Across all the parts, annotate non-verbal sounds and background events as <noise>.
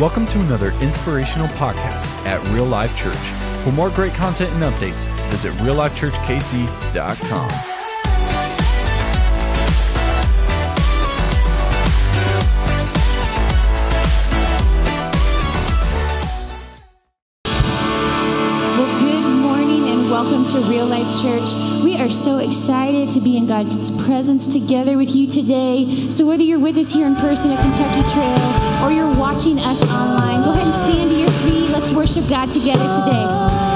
Welcome to another inspirational podcast at Real Life Church. For more great content and updates, visit reallifechurchkc.com. Well, good morning and welcome to Real Life Church so excited to be in God's presence together with you today. So, whether you're with us here in person at Kentucky Trail or you're watching us online, go ahead and stand to your feet. Let's worship God together today.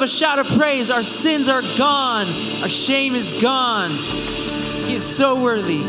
up a shout of praise. Our sins are gone, our shame is gone. He is so worthy.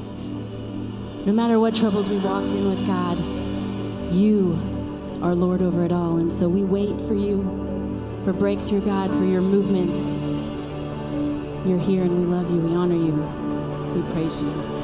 midst. No matter what troubles we walked in with God, you are Lord over it all. And so we wait for you, for breakthrough, God, for your movement. You're here and we love you. We honor you. We praise you.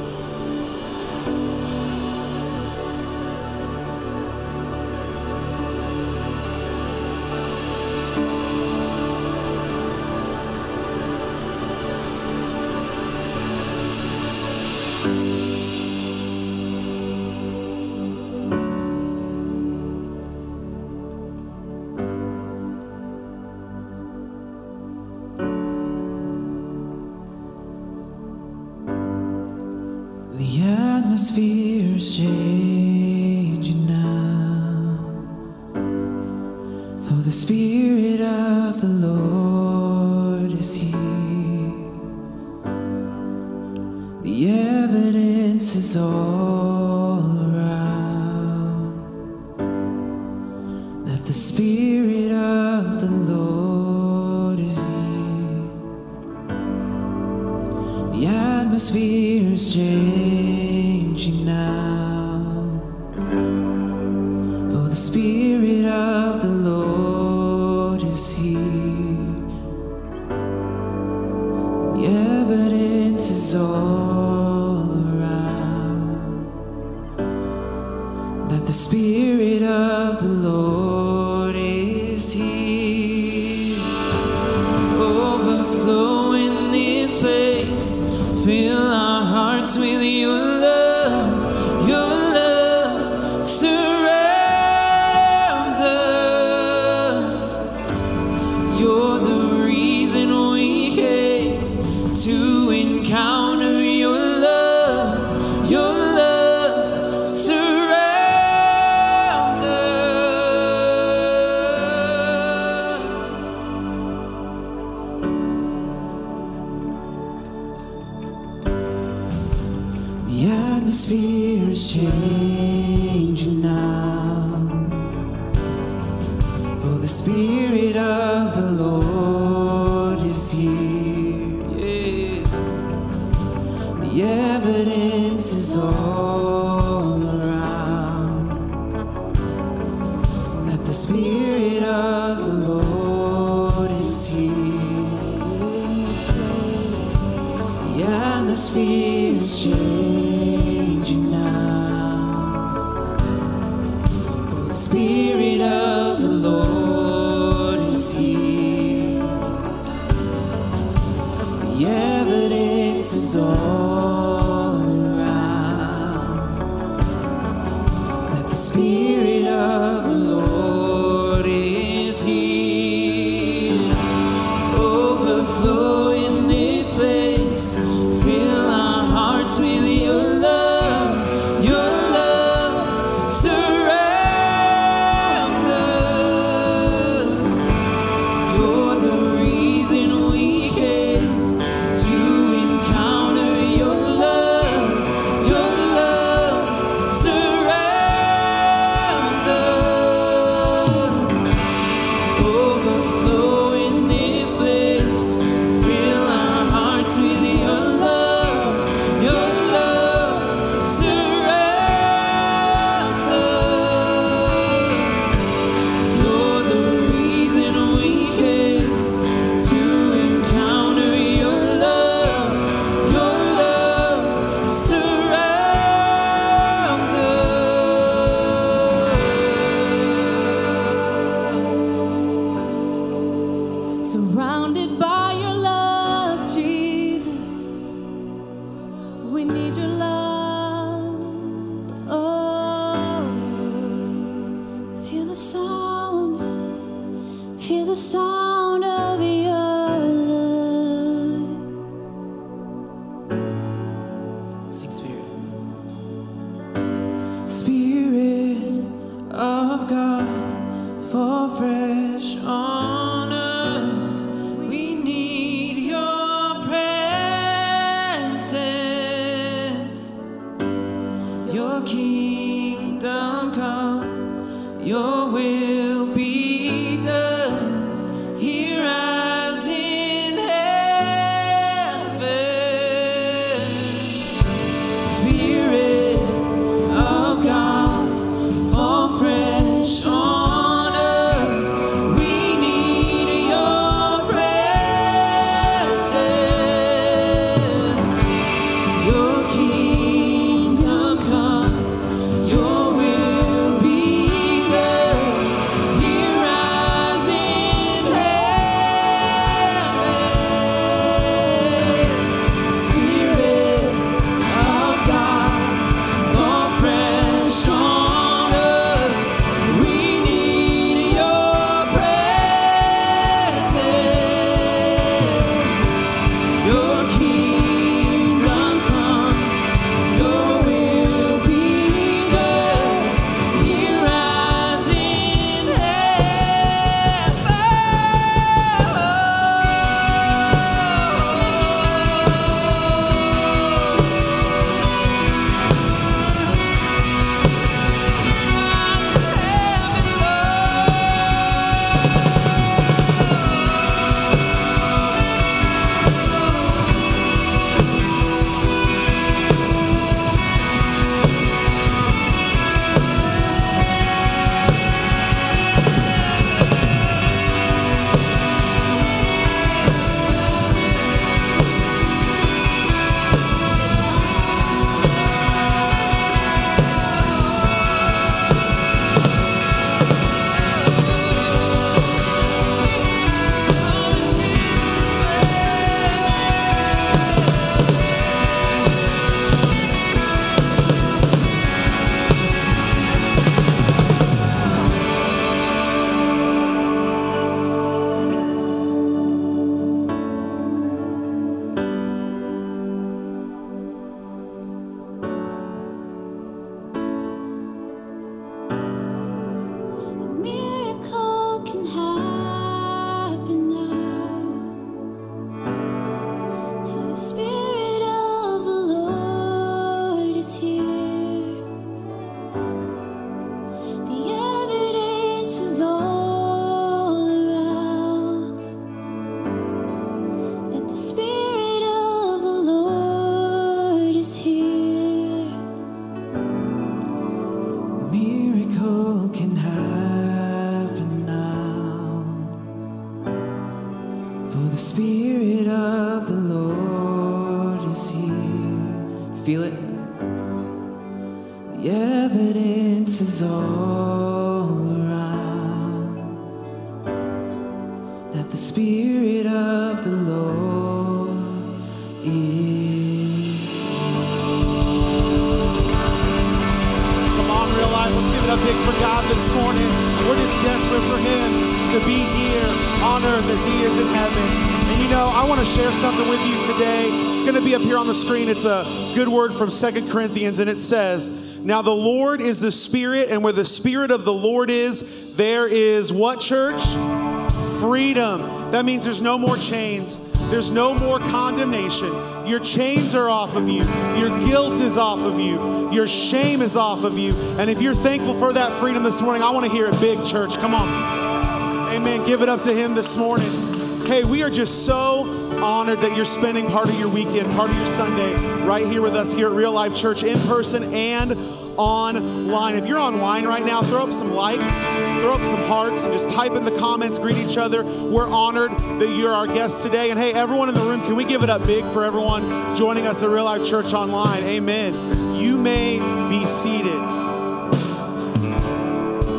It's a good word from Second Corinthians, and it says, Now the Lord is the Spirit, and where the Spirit of the Lord is, there is what, church? freedom. That means there's no more chains. There's no more condemnation. Your chains are off of you. Your guilt is off of you. Your shame is off of you. And if you're thankful for that freedom this morning, I want to hear it big, church. Come on. Amen. Give it up to Him this morning. Hey, we are just so honored that you're spending part of your weekend, part of your Sunday right here with us here at Real Life Church in person and online. If you're online right now, throw up some likes, throw up some hearts, and just type in the comments, greet each other. We're honored that you're our guest today. And hey, everyone in the room, can we give it up big for everyone joining us at Real Life Church online? Amen. You may be seated.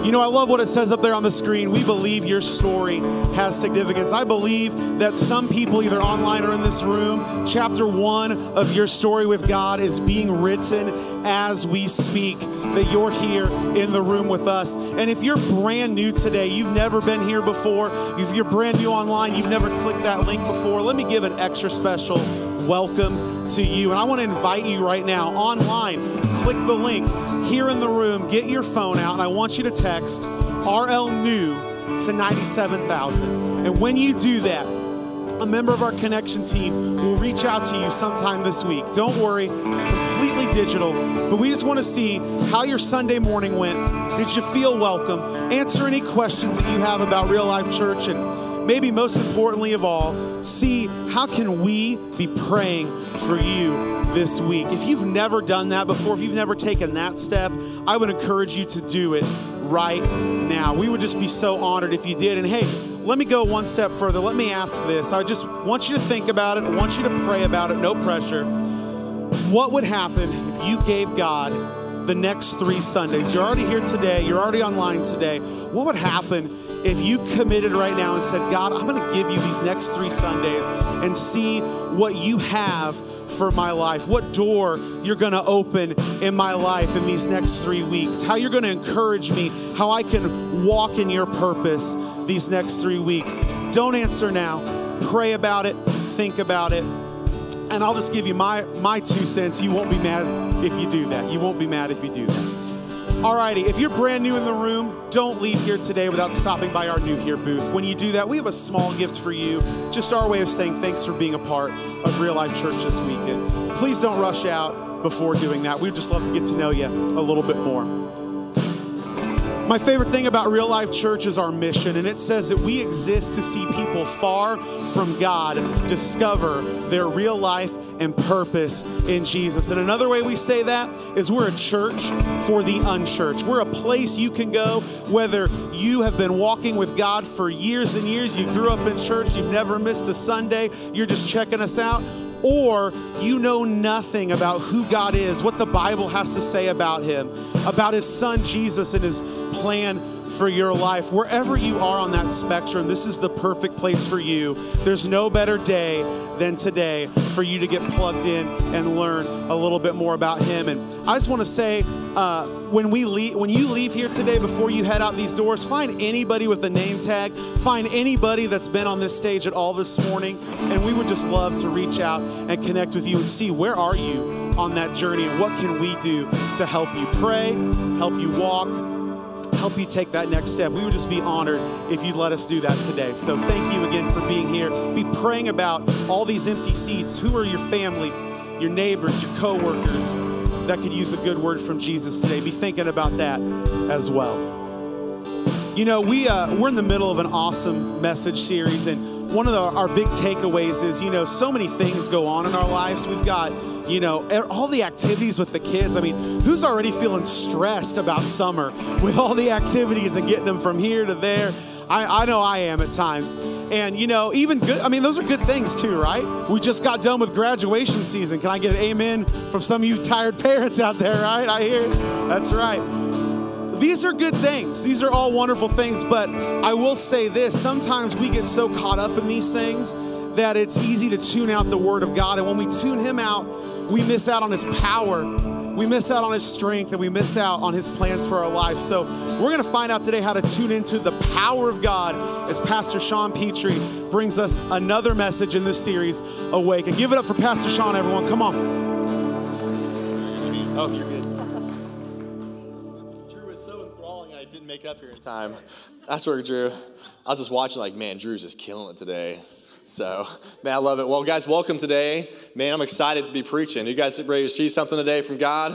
You know, I love what it says up there on the screen. We believe your story has significance. I believe that some people, either online or in this room, chapter one of your story with God is being written as we speak. That you're here in the room with us. And if you're brand new today, you've never been here before, if you're brand new online, you've never clicked that link before, let me give an extra special welcome to you. And I want to invite you right now online, click the link here in the room, get your phone out, and I want you to text RL New to 97,000. And when you do that, a member of our connection team will reach out to you sometime this week. Don't worry, it's completely digital, but we just want to see how your Sunday morning went. Did you feel welcome? Answer any questions that you have about real life church and maybe most importantly of all, see how can we be praying for you this week. If you've never done that before, if you've never taken that step, I would encourage you to do it right now. We would just be so honored if you did. And hey, let me go one step further. Let me ask this. I just want you to think about it. I want you to pray about it. No pressure. What would happen if you gave God the next three Sundays? You're already here today. You're already online today. What would happen if you committed right now and said, God, I'm going to give you these next three Sundays and see what you have for my life, what door you're going to open in my life in these next three weeks, how you're going to encourage me, how I can walk in your purpose these next three weeks. Don't answer now. Pray about it, think about it, and I'll just give you my, my two cents. You won't be mad if you do that. You won't be mad if you do that. Alrighty, if you're brand new in the room, don't leave here today without stopping by our new here booth. When you do that, we have a small gift for you, just our way of saying thanks for being a part of Real Life Church this weekend. Please don't rush out before doing that. We'd just love to get to know you a little bit more. My favorite thing about Real Life Church is our mission, and it says that we exist to see people far from God discover their real life and purpose in Jesus. And another way we say that is we're a church for the unchurched. We're a place you can go whether you have been walking with God for years and years, you grew up in church, you've never missed a Sunday, you're just checking us out or you know nothing about who God is, what the Bible has to say about Him, about His Son Jesus and His plan for your life. Wherever you are on that spectrum, this is the perfect place for you. There's no better day than today for you to get plugged in and learn a little bit more about Him. And I just want to say, uh, when we leave, when you leave here today, before you head out these doors, find anybody with a name tag, find anybody that's been on this stage at all this morning, and we would just love to reach out and connect with you and see where are you on that journey and what can we do to help you pray, help you walk help you take that next step. We would just be honored if you'd let us do that today. So thank you again for being here. Be praying about all these empty seats. Who are your family, your neighbors, your coworkers that could use a good word from Jesus today? Be thinking about that as well. You know, we uh, we're in the middle of an awesome message series, and one of the, our big takeaways is, you know, so many things go on in our lives. We've got, you know, e- all the activities with the kids. I mean, who's already feeling stressed about summer with all the activities and getting them from here to there? I, I know I am at times. And, you know, even good, I mean, those are good things too, right? We just got done with graduation season. Can I get an amen from some of you tired <laughs> parents out there, right? I hear. That's right these are good things. These are all wonderful things, but I will say this sometimes we get so caught up in these things that it's easy to tune out the Word of God. And when we tune Him out, we miss out on His power, we miss out on His strength, and we miss out on His plans for our life. So we're going to find out today how to tune into the power of God as Pastor Sean Petrie brings us another message in this series, Awake. And give it up for Pastor Sean, everyone. Come on. Oh, you're good. Drew was so enthralling, I didn't make up here in time. That's where Drew. I was just watching, like, man, Drew's just killing it today. So, man, I love it. Well, guys, welcome today. Man, I'm excited to be preaching. You guys ready to see something today from God?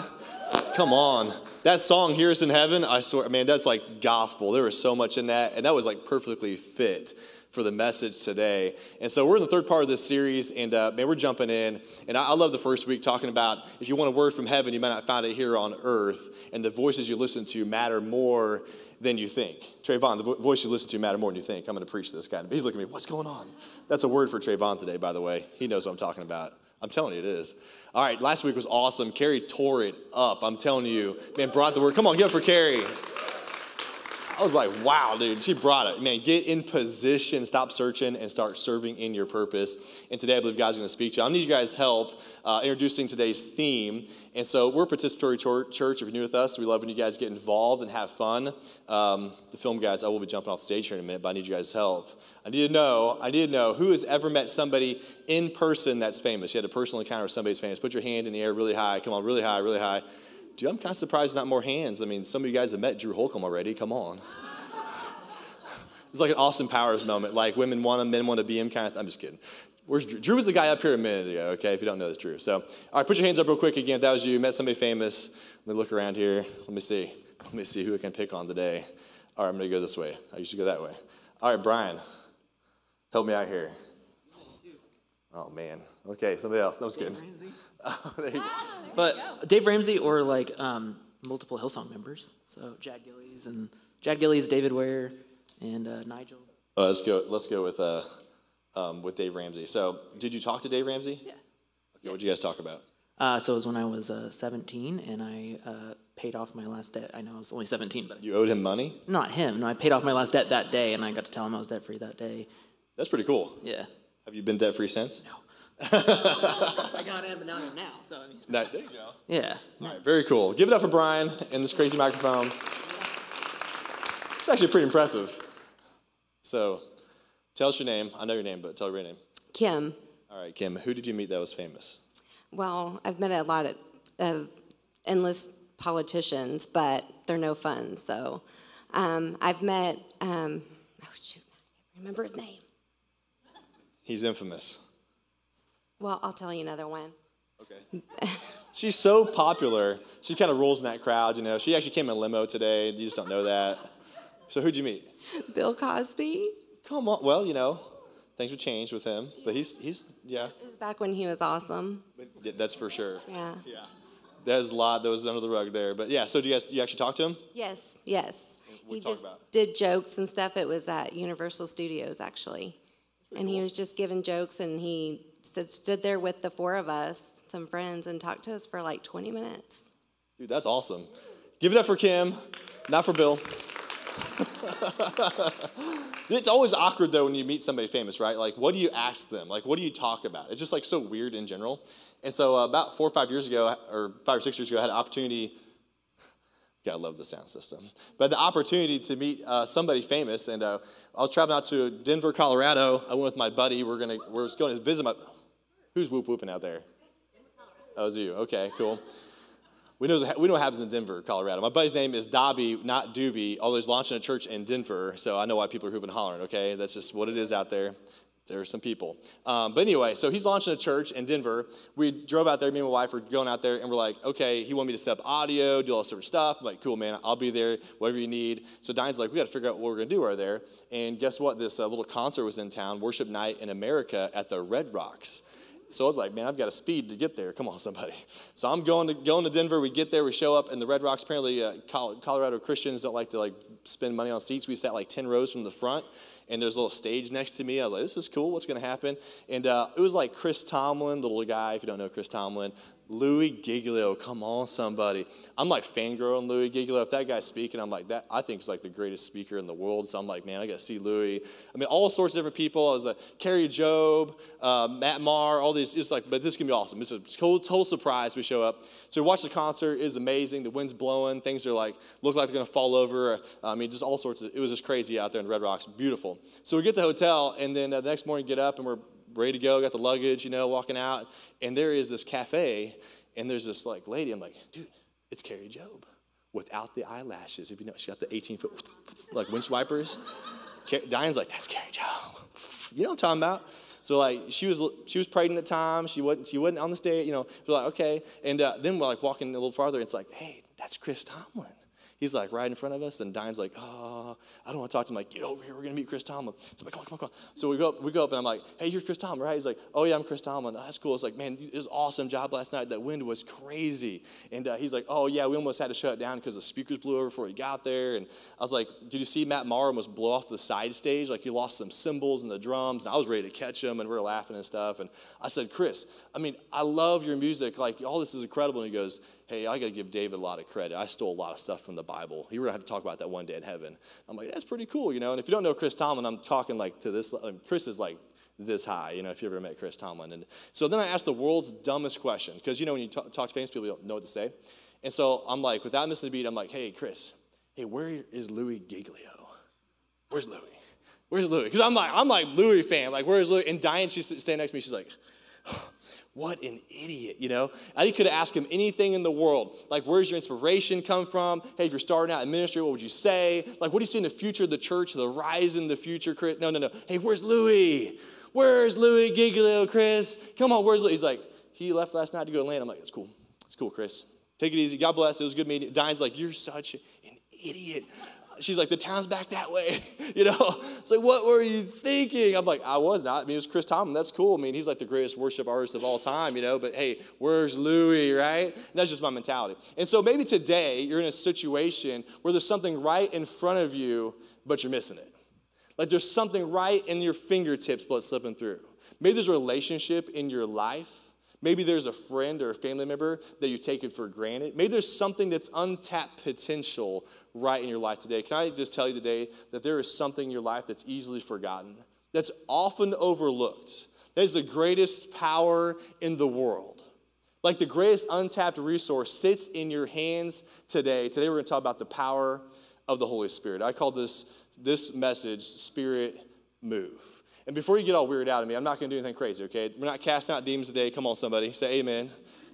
Come on. That song, Here as in Heaven, I swear, man, that's like gospel. There was so much in that, and that was like perfectly fit for the message today. And so we're in the third part of this series, and uh, man, we're jumping in. And I, I love the first week talking about if you want a word from heaven, you might not find it here on earth, and the voices you listen to matter more than you think. Trayvon, the vo- voice you listen to matter more than you think. I'm going to preach this guy. He's looking at me, what's going on? That's a word for Trayvon today, by the way. He knows what I'm talking about. I'm telling you it is. All right, last week was awesome. Carrie tore it up. I'm telling you, man, brought the word. Come on, give it for Carrie. I was like, wow, dude, she brought it. Man, get in position, stop searching, and start serving in your purpose. And today I believe God's going to speak to you. I need you guys' help uh, introducing today's theme. And so we're a participatory church. If you're new with us, we love when you guys get involved and have fun. Um, the film guys, I will be jumping off stage here in a minute, but I need you guys' help. I need to know, I need to know who has ever met somebody in person that's famous. You had a personal encounter with somebody who's famous. Put your hand in the air really high. Come on, really high, really high. Dude, I'm kind of surprised not more hands. I mean, some of you guys have met Drew Holcomb already. Come on. It's like an Austin Powers moment. Like women want him, men want to be him kind of. I'm just kidding. Where's Drew? Drew was the guy up here a minute ago. Okay, if you don't know, it's Drew. So, all right, put your hands up real quick again. If that was you. Met somebody famous. Let me look around here. Let me see. Let me see who I can pick on today. All right, I'm gonna go this way. I used to go that way. All right, Brian, help me out here. Oh man. Okay, somebody else. That was good. Oh, <laughs> there you go. But Dave Ramsey or like um, multiple Hillsong members. So Jack Gillies and Jack Gillies, David Ware, and uh, Nigel. Uh, let's go. Let's go with uh, um, with Dave Ramsey. So, did you talk to Dave Ramsey? Yeah. Okay, what did you guys talk about? Uh, so it was when I was uh, 17 and I uh, paid off my last debt. I know I was only 17, but You owed him money. not him. No, I paid off my last debt that day and I got to tell him I was debt free that day. That's pretty cool. Yeah. Have you been debt free since? No. I got him, but now I am now. So I mean, No, there you go. yeah. All right, very cool. Give it up for Brian and this crazy microphone. It's actually pretty impressive. So, tell us your name. I know your name, but tell your name. Kim. All right, Kim. Who did you meet that was famous? Well, I've met a lot of, of endless politicians, but they're no fun. So um, I've met, um, oh shoot, I can't remember his name. He's infamous. Well, I'll tell you another one. Okay. She's so popular. She kind of rules in that crowd, you know. She actually came in a limo today. You just don't know that. So who'd you meet? Bill Cosby. Come on. Well, you know, things would change with him, but he's he's yeah, It was back when he was awesome. yeah that's for sure. Yeah. Yeah. There's a lot that was under the rug there, but yeah. So do you guys you actually talk to him? Yes, yes. What He talk just about? did jokes and stuff. It was at Universal Studios, actually. And he was just giving jokes, and he stood, there with the four of us, some friends, and talked to us for like 20 minutes. Dude, that's awesome. Give it up for Kim, not for Bill. <laughs> it's always awkward though when you meet somebody famous, right? Like, what do you ask them? Like, what do you talk about? It's just like so weird in general. And so, uh, about four or five years ago, or five or six years ago, I had an opportunity. <sighs> Yeah, I love the sound system. But the opportunity to meet uh, somebody famous, and uh, I was traveling out to Denver, Colorado. I went with my buddy. We're gonna, we're going to visit my. Who's whoop whooping out there? That was you. Okay, cool. we know, we know what happens in Denver, Colorado. My buddy's name is Dobby, not Doobie, although he's launching a church in Denver, so I know why people are hooping and hollering, okay? That's just what it is out there. There are some people. Um, but anyway, so he's launching a church in Denver. We drove out there, me and my wife were going out there, and we're like, okay, he wanted me to set up audio, do all this sort of stuff. I'm like, cool, man, I'll be there, whatever you need. So Diane's like, we got to figure out what we're going to do over there. And guess what? This uh, little concert was in town, Worship Night in America at the Red Rocks. So I was like, man, I've got a speed to get there. Come on, somebody. <laughs> So I'm going to going to Denver. We get there, we show up, and the Red Rocks. Apparently, uh, Colorado Christians don't like to like spend money on seats. We sat like ten rows from the front, and there's a little stage next to me. I was like, this is cool. What's going to happen? And uh, it was like Chris Tomlin, the little guy. If you don't know Chris Tomlin, Louie Giglio, come on, somebody. I'm like fangirling Louie Giglio. If that guy's speaking, I'm like, that I think is like the greatest speaker in the world. So I'm like, man, I got to see Louie. I mean, all sorts of different people. I was like, Kari Jobe, uh, Matt Maher, all these. It's like, but this can be awesome. It's a total, total surprise. We show up. So we watch the concert. It's amazing. The wind's blowing. Things are like, look like they're going to fall over. I mean, just all sorts of, it was just crazy out there in Red Rocks. Beautiful. So we get to the hotel, and then uh, the next morning, get up, and we're ready to go, got the luggage, you know, walking out, and there is this cafe, and there's this like lady. I'm like, dude, it's Kari Jobe without the eyelashes. If you know, she got the 18 foot like winch wipers. Diane's like, that's Kari Jobe. You know what I'm talking about? So like she was she was pregnant at the time. She wasn't she wasn't on the stage. You know, we're like okay. And uh, then we're like walking a little farther. And it's like, hey, that's Chris Tomlin. He's like right in front of us, and Diane's like, oh, I don't want to talk to him. Like, get over here. We're gonna meet Chris Tomlin. So I'm like, come on, come on, come on. So we go up, we go up, and I'm like, hey, you're Chris Tomlin, right? He's like, oh yeah, I'm Chris Tomlin. That's cool. It's like, man, it was awesome job last night. That wind was crazy. And uh, he's like, oh yeah, we almost had to shut down because the speakers blew over before he got there. And I was like, did you see Matt Maher almost blow off the side stage? Like he lost some cymbals and the drums. And I was ready to catch him, and we were laughing and stuff. And I said, Chris, I mean, I love your music. Like all this is incredible. And he goes hey, I got to give David a lot of credit. I stole a lot of stuff from the Bible. He are going to have to talk about that one day in heaven. I'm like, that's pretty cool, you know. And if you don't know Chris Tomlin, I'm talking like to this. Um, Chris is like this high, you know, if you ever met Chris Tomlin. And so then I asked the world's dumbest question because you know when you talk, talk to famous people, you don't know what to say. And so I'm like, without missing a beat, I'm like, hey, Chris, hey, where is Louie Giglio? Where's Louie? Where's Louie? Because I'm like, I'm like Louie fan. Like, where's Louie? And Diane, she's standing next to me. She's like, what an idiot, you know? I could have asked him anything in the world. Like, where's your inspiration come from? Hey, if you're starting out in ministry, what would you say? Like, what do you see in the future of the church, the rise in the future, Chris? No, no, no. Hey, where's Louie? Where's Louie Giglio, Chris? Come on, where's Louie? He's like, he left last night to go to land. I'm like, it's cool. It's cool, Chris. Take it easy. God bless. It was a good meeting. Diane's like, you're such an idiot she's like, the town's back that way. <laughs> you know, it's like, what were you thinking? I'm like, I was not. I mean, it was Chris Tomlin. That's cool. I mean, he's like the greatest worship artist of all time, you know, but hey, where's Louie, right? And that's just my mentality. And so maybe today you're in a situation where there's something right in front of you, but you're missing it. Like there's something right in your fingertips, but slipping through. Maybe there's a relationship in your life Maybe there's a friend or a family member that you take it for granted. Maybe there's something that's untapped potential right in your life today. Can I just tell you today that there is something in your life that's easily forgotten, that's often overlooked, that is the greatest power in the world? Like the greatest untapped resource sits in your hands today. Today we're going to talk about the power of the Holy Spirit. I call this this message Spirit Move. And before you get all weird out of me, I'm not going to do anything crazy, okay? We're not casting out demons today. Come on, somebody. Say amen.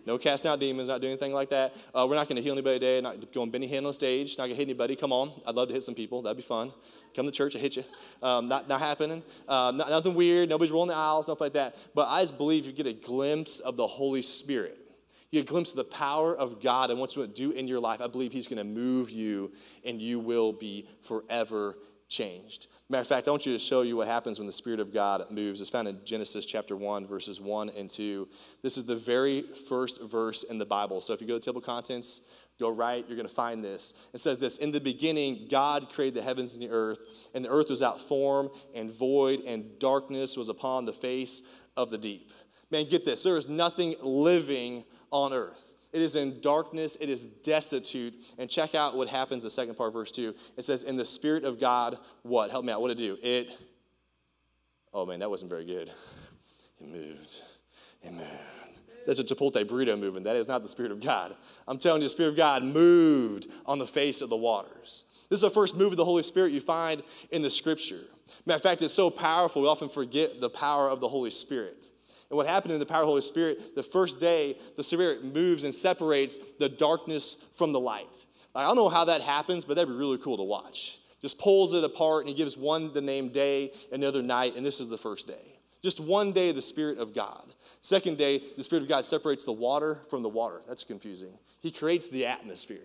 No casting out demons, not doing anything like that. Uh, we're not going to heal anybody today, not going Benny Hinn on stage, not going to hit anybody. Come on. I'd love to hit some people. That'd be fun. Come to church, I hit you. Um, not, not happening. Um, not, nothing weird. Nobody's rolling the aisles, stuff like that. But I just believe you get a glimpse of the Holy Spirit. You get a glimpse of the power of God and what He's going to do in your life. I believe He's going to move you and you will be forever changed. Matter of fact, I want you to show you what happens when the Spirit of God moves. It's found in Genesis chapter 1, verses 1 and 2. This is the very first verse in the Bible. So if you go to table contents, go right, you're going to find this. It says this In the beginning, God created the heavens and the earth, and the earth was out form and void, and darkness was upon the face of the deep. Man, get this there is nothing living on earth. It is in darkness, it is destitute. And check out what happens the second part, verse 2. It says, In the Spirit of God, what? Help me out. What did it do? It, oh man, that wasn't very good. It moved. It moved. That's a Chipotle burrito movement. That is not the Spirit of God. I'm telling you, the Spirit of God moved on the face of the waters. This is the first move of the Holy Spirit you find in the scripture. Matter of fact, it's so powerful, we often forget the power of the Holy Spirit. And what happened in the power of the Holy Spirit, the first day, the Spirit moves and separates the darkness from the light. I don't know how that happens, but that'd be really cool to watch. Just pulls it apart and he gives one the name day and the other night, and this is the first day. Just one day, the Spirit of God. Second day, the Spirit of God separates the water from the water. That's confusing. He creates the atmosphere.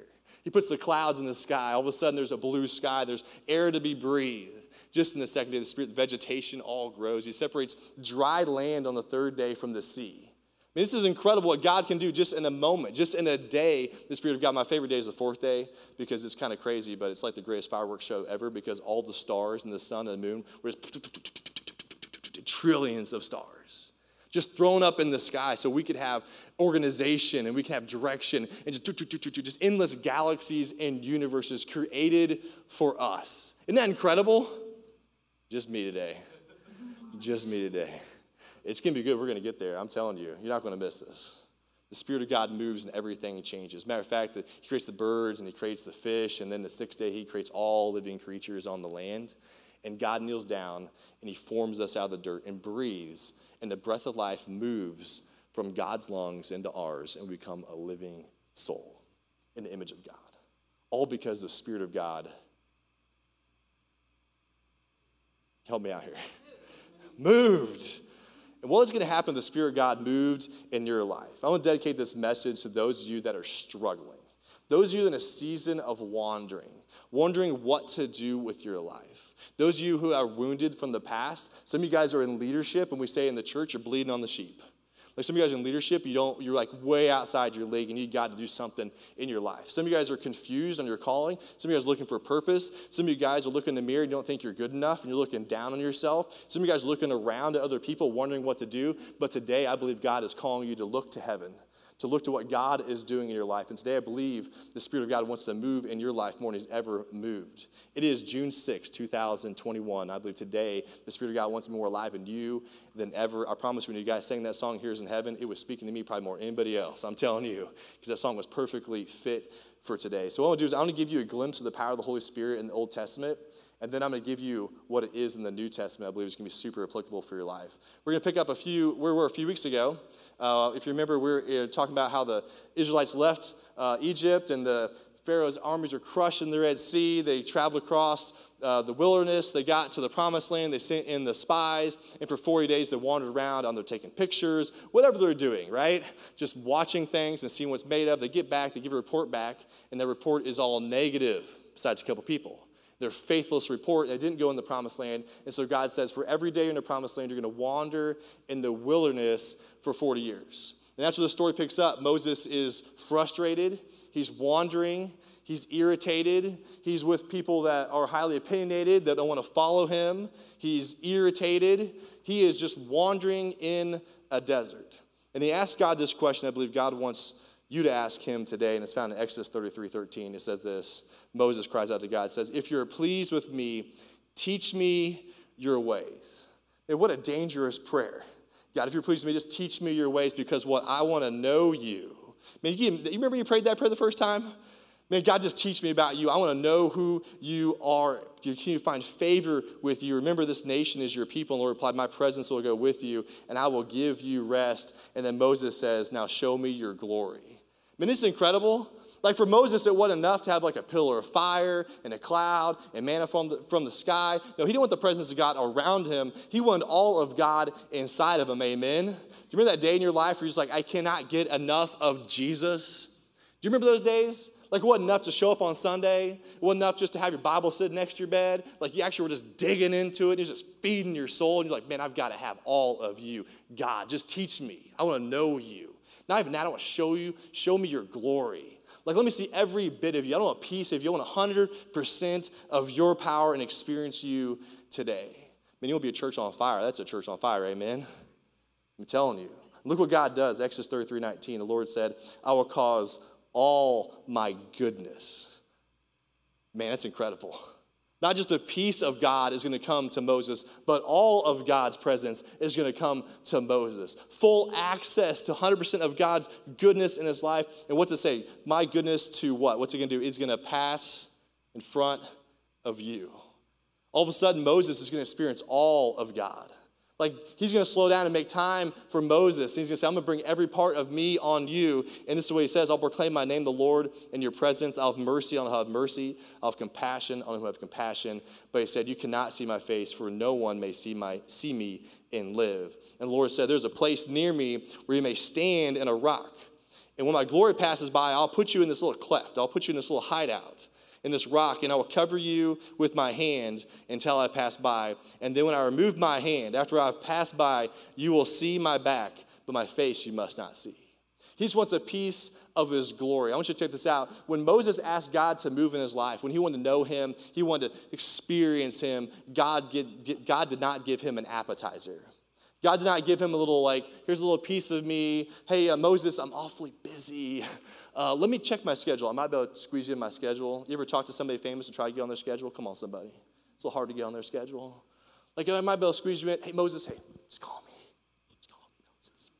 He puts the clouds in the sky. All of a sudden, there's a blue sky. There's air to be breathed. Just in the second day, the Spirit, vegetation all grows. He separates dry land on the third day from the sea. I mean, this is incredible what God can do just in a moment, just in a day. The Spirit of God, my favorite day is the fourth day because it's kind of crazy, but it's like the greatest fireworks show ever because all the stars and the sun and the moon were just trillions of stars just thrown up in the sky so we could have organization and we can have direction and just, just endless galaxies and universes created for us. Isn't that incredible? Just me today. Just me today. It's going to be good. We're going to get there. I'm telling you. You're not going to miss this. The Spirit of God moves and everything changes. Matter of fact, He creates the birds and He creates the fish, and then the sixth day He creates all living creatures on the land. And God kneels down and He forms us out of the dirt and breathes, and the breath of life moves from God's lungs into ours, and we become a living soul in the image of God. All because the Spirit of God help me out here moved and what is going to happen? The Spirit of God moved in your life. I want to dedicate this message to those of you that are struggling, those of you in a season of wandering, wondering what to do with your life. Those of you who are wounded from the past, some of you guys are in leadership, and we say in the church, you're bleeding on the sheep. Like some of you guys in leadership, you don't, you're like way outside your league and you got to do something in your life. Some of you guys are confused on your calling. Some of you guys are looking for a purpose. Some of you guys are looking in the mirror and don't think you're good enough and you're looking down on yourself. Some of you guys are looking around at other people wondering what to do. But today, I believe God is calling you to look to heaven to look to what God is doing in your life. And today I believe the Spirit of God wants to move in your life more than He's ever moved. It is June 6, 2021. I believe today the Spirit of God wants more alive in you than ever. I promise when you guys sang that song, Here as in Heaven, it was speaking to me probably more than anybody else. I'm telling you, because that song was perfectly fit for today. So what I want to do is I want to give you a glimpse of the power of the Holy Spirit in the Old Testament. And then I'm going to give you what it is in the New Testament. I believe it's going to be super applicable for your life. We're going to pick up a few, where we were a few weeks ago. Uh, if you remember, we were uh, talking about how the Israelites left uh, Egypt and the Pharaoh's armies were crushed in the Red Sea. They traveled across uh, the wilderness. They got to the promised land. They sent in the spies. And for 40 days, they wandered around on their taking pictures, whatever they're doing, right? Just watching things and seeing what's made of. They get back, they give a report back, and their report is all negative, besides a couple people their faithless report. They didn't go in the promised land. And so God says, for every day in the promised land, you're going to wander in the wilderness for 40 years. And that's where the story picks up. Moses is frustrated, he's wandering, he's irritated, he's with people that are highly opinionated, that don't want to follow him, he's irritated, he is just wandering in a desert. And he asks God this question I believe God wants you to ask him today, and it's found in Exodus 33 13. It says this Moses cries out to God, says, If you're pleased with me, teach me your ways. And what a dangerous prayer. God, if you're pleased with me, just teach me your ways because what I want to know you. Man, you, you remember you prayed that prayer the first time? Man, God, just teach me about you. I want to know who you are. Can you find favor with you? Remember, this nation is your people. And the Lord replied, My presence will go with you, and I will give you rest. And then Moses says, Now show me your glory. I mean, this is incredible. Like for Moses, it wasn't enough to have like a pillar of fire and a cloud and manna from the, from the sky. No, he didn't want the presence of God around him. He wanted all of God inside of him. Amen. Do you remember that day in your life where you're just like, I cannot get enough of Jesus? Do you remember those days? Like it wasn't enough to show up on Sunday. It wasn't enough just to have your Bible sitting next to your bed. Like you actually were just digging into it. And you're just feeding your soul. And you're like, man, I've got to have all of you. God, just teach me. I want to know you. Not even that, I want to show you, show me your glory. Like, let me see every bit of you. I don't want a piece of you. I want 100% of your power and experience you today. Man, you will be a church on fire. That's a church on fire, amen? I'm telling you. Look what God does. Exodus 33 19. The Lord said, I will cause all my goodness. Man, that's incredible. Not just a piece of God is going to come to Moses, but all of God's presence is going to come to Moses. Full access to 100% of God's goodness in his life. And what's it say? My goodness to what? What's it going to do? It's going to pass in front of you. All of a sudden, Moses is going to experience all of God. Like he's going to slow down and make time for Moses. He's going to say, I'm going to bring every part of me on you. And this is what he says I'll proclaim my name, the Lord, in your presence. I'll have mercy on who have mercy. I'll have compassion on who have compassion. But he said, You cannot see my face, for no one may see, my, see me and live. And the Lord said, There's a place near me where you may stand in a rock. And when my glory passes by, I'll put you in this little cleft. I'll put you in this little hideout in this rock, and I will cover you with my hand until I pass by. And then when I remove my hand, after I've passed by, you will see my back, but my face you must not see. He just wants a piece of his glory. I want you to check this out. When Moses asked God to move in his life, when he wanted to know him, he wanted to experience him, God, get, God did not give him an appetizer. God did not give him a little, like, here's a little piece of me. Hey, uh, Moses, I'm awfully busy. Uh, let me check my schedule. I might be able to squeeze you in my schedule. You ever talk to somebody famous and try to get on their schedule? Come on, somebody. It's a little hard to get on their schedule. Like, I might be able to squeeze you in. Hey, Moses, hey, just call me. Just call me, Moses.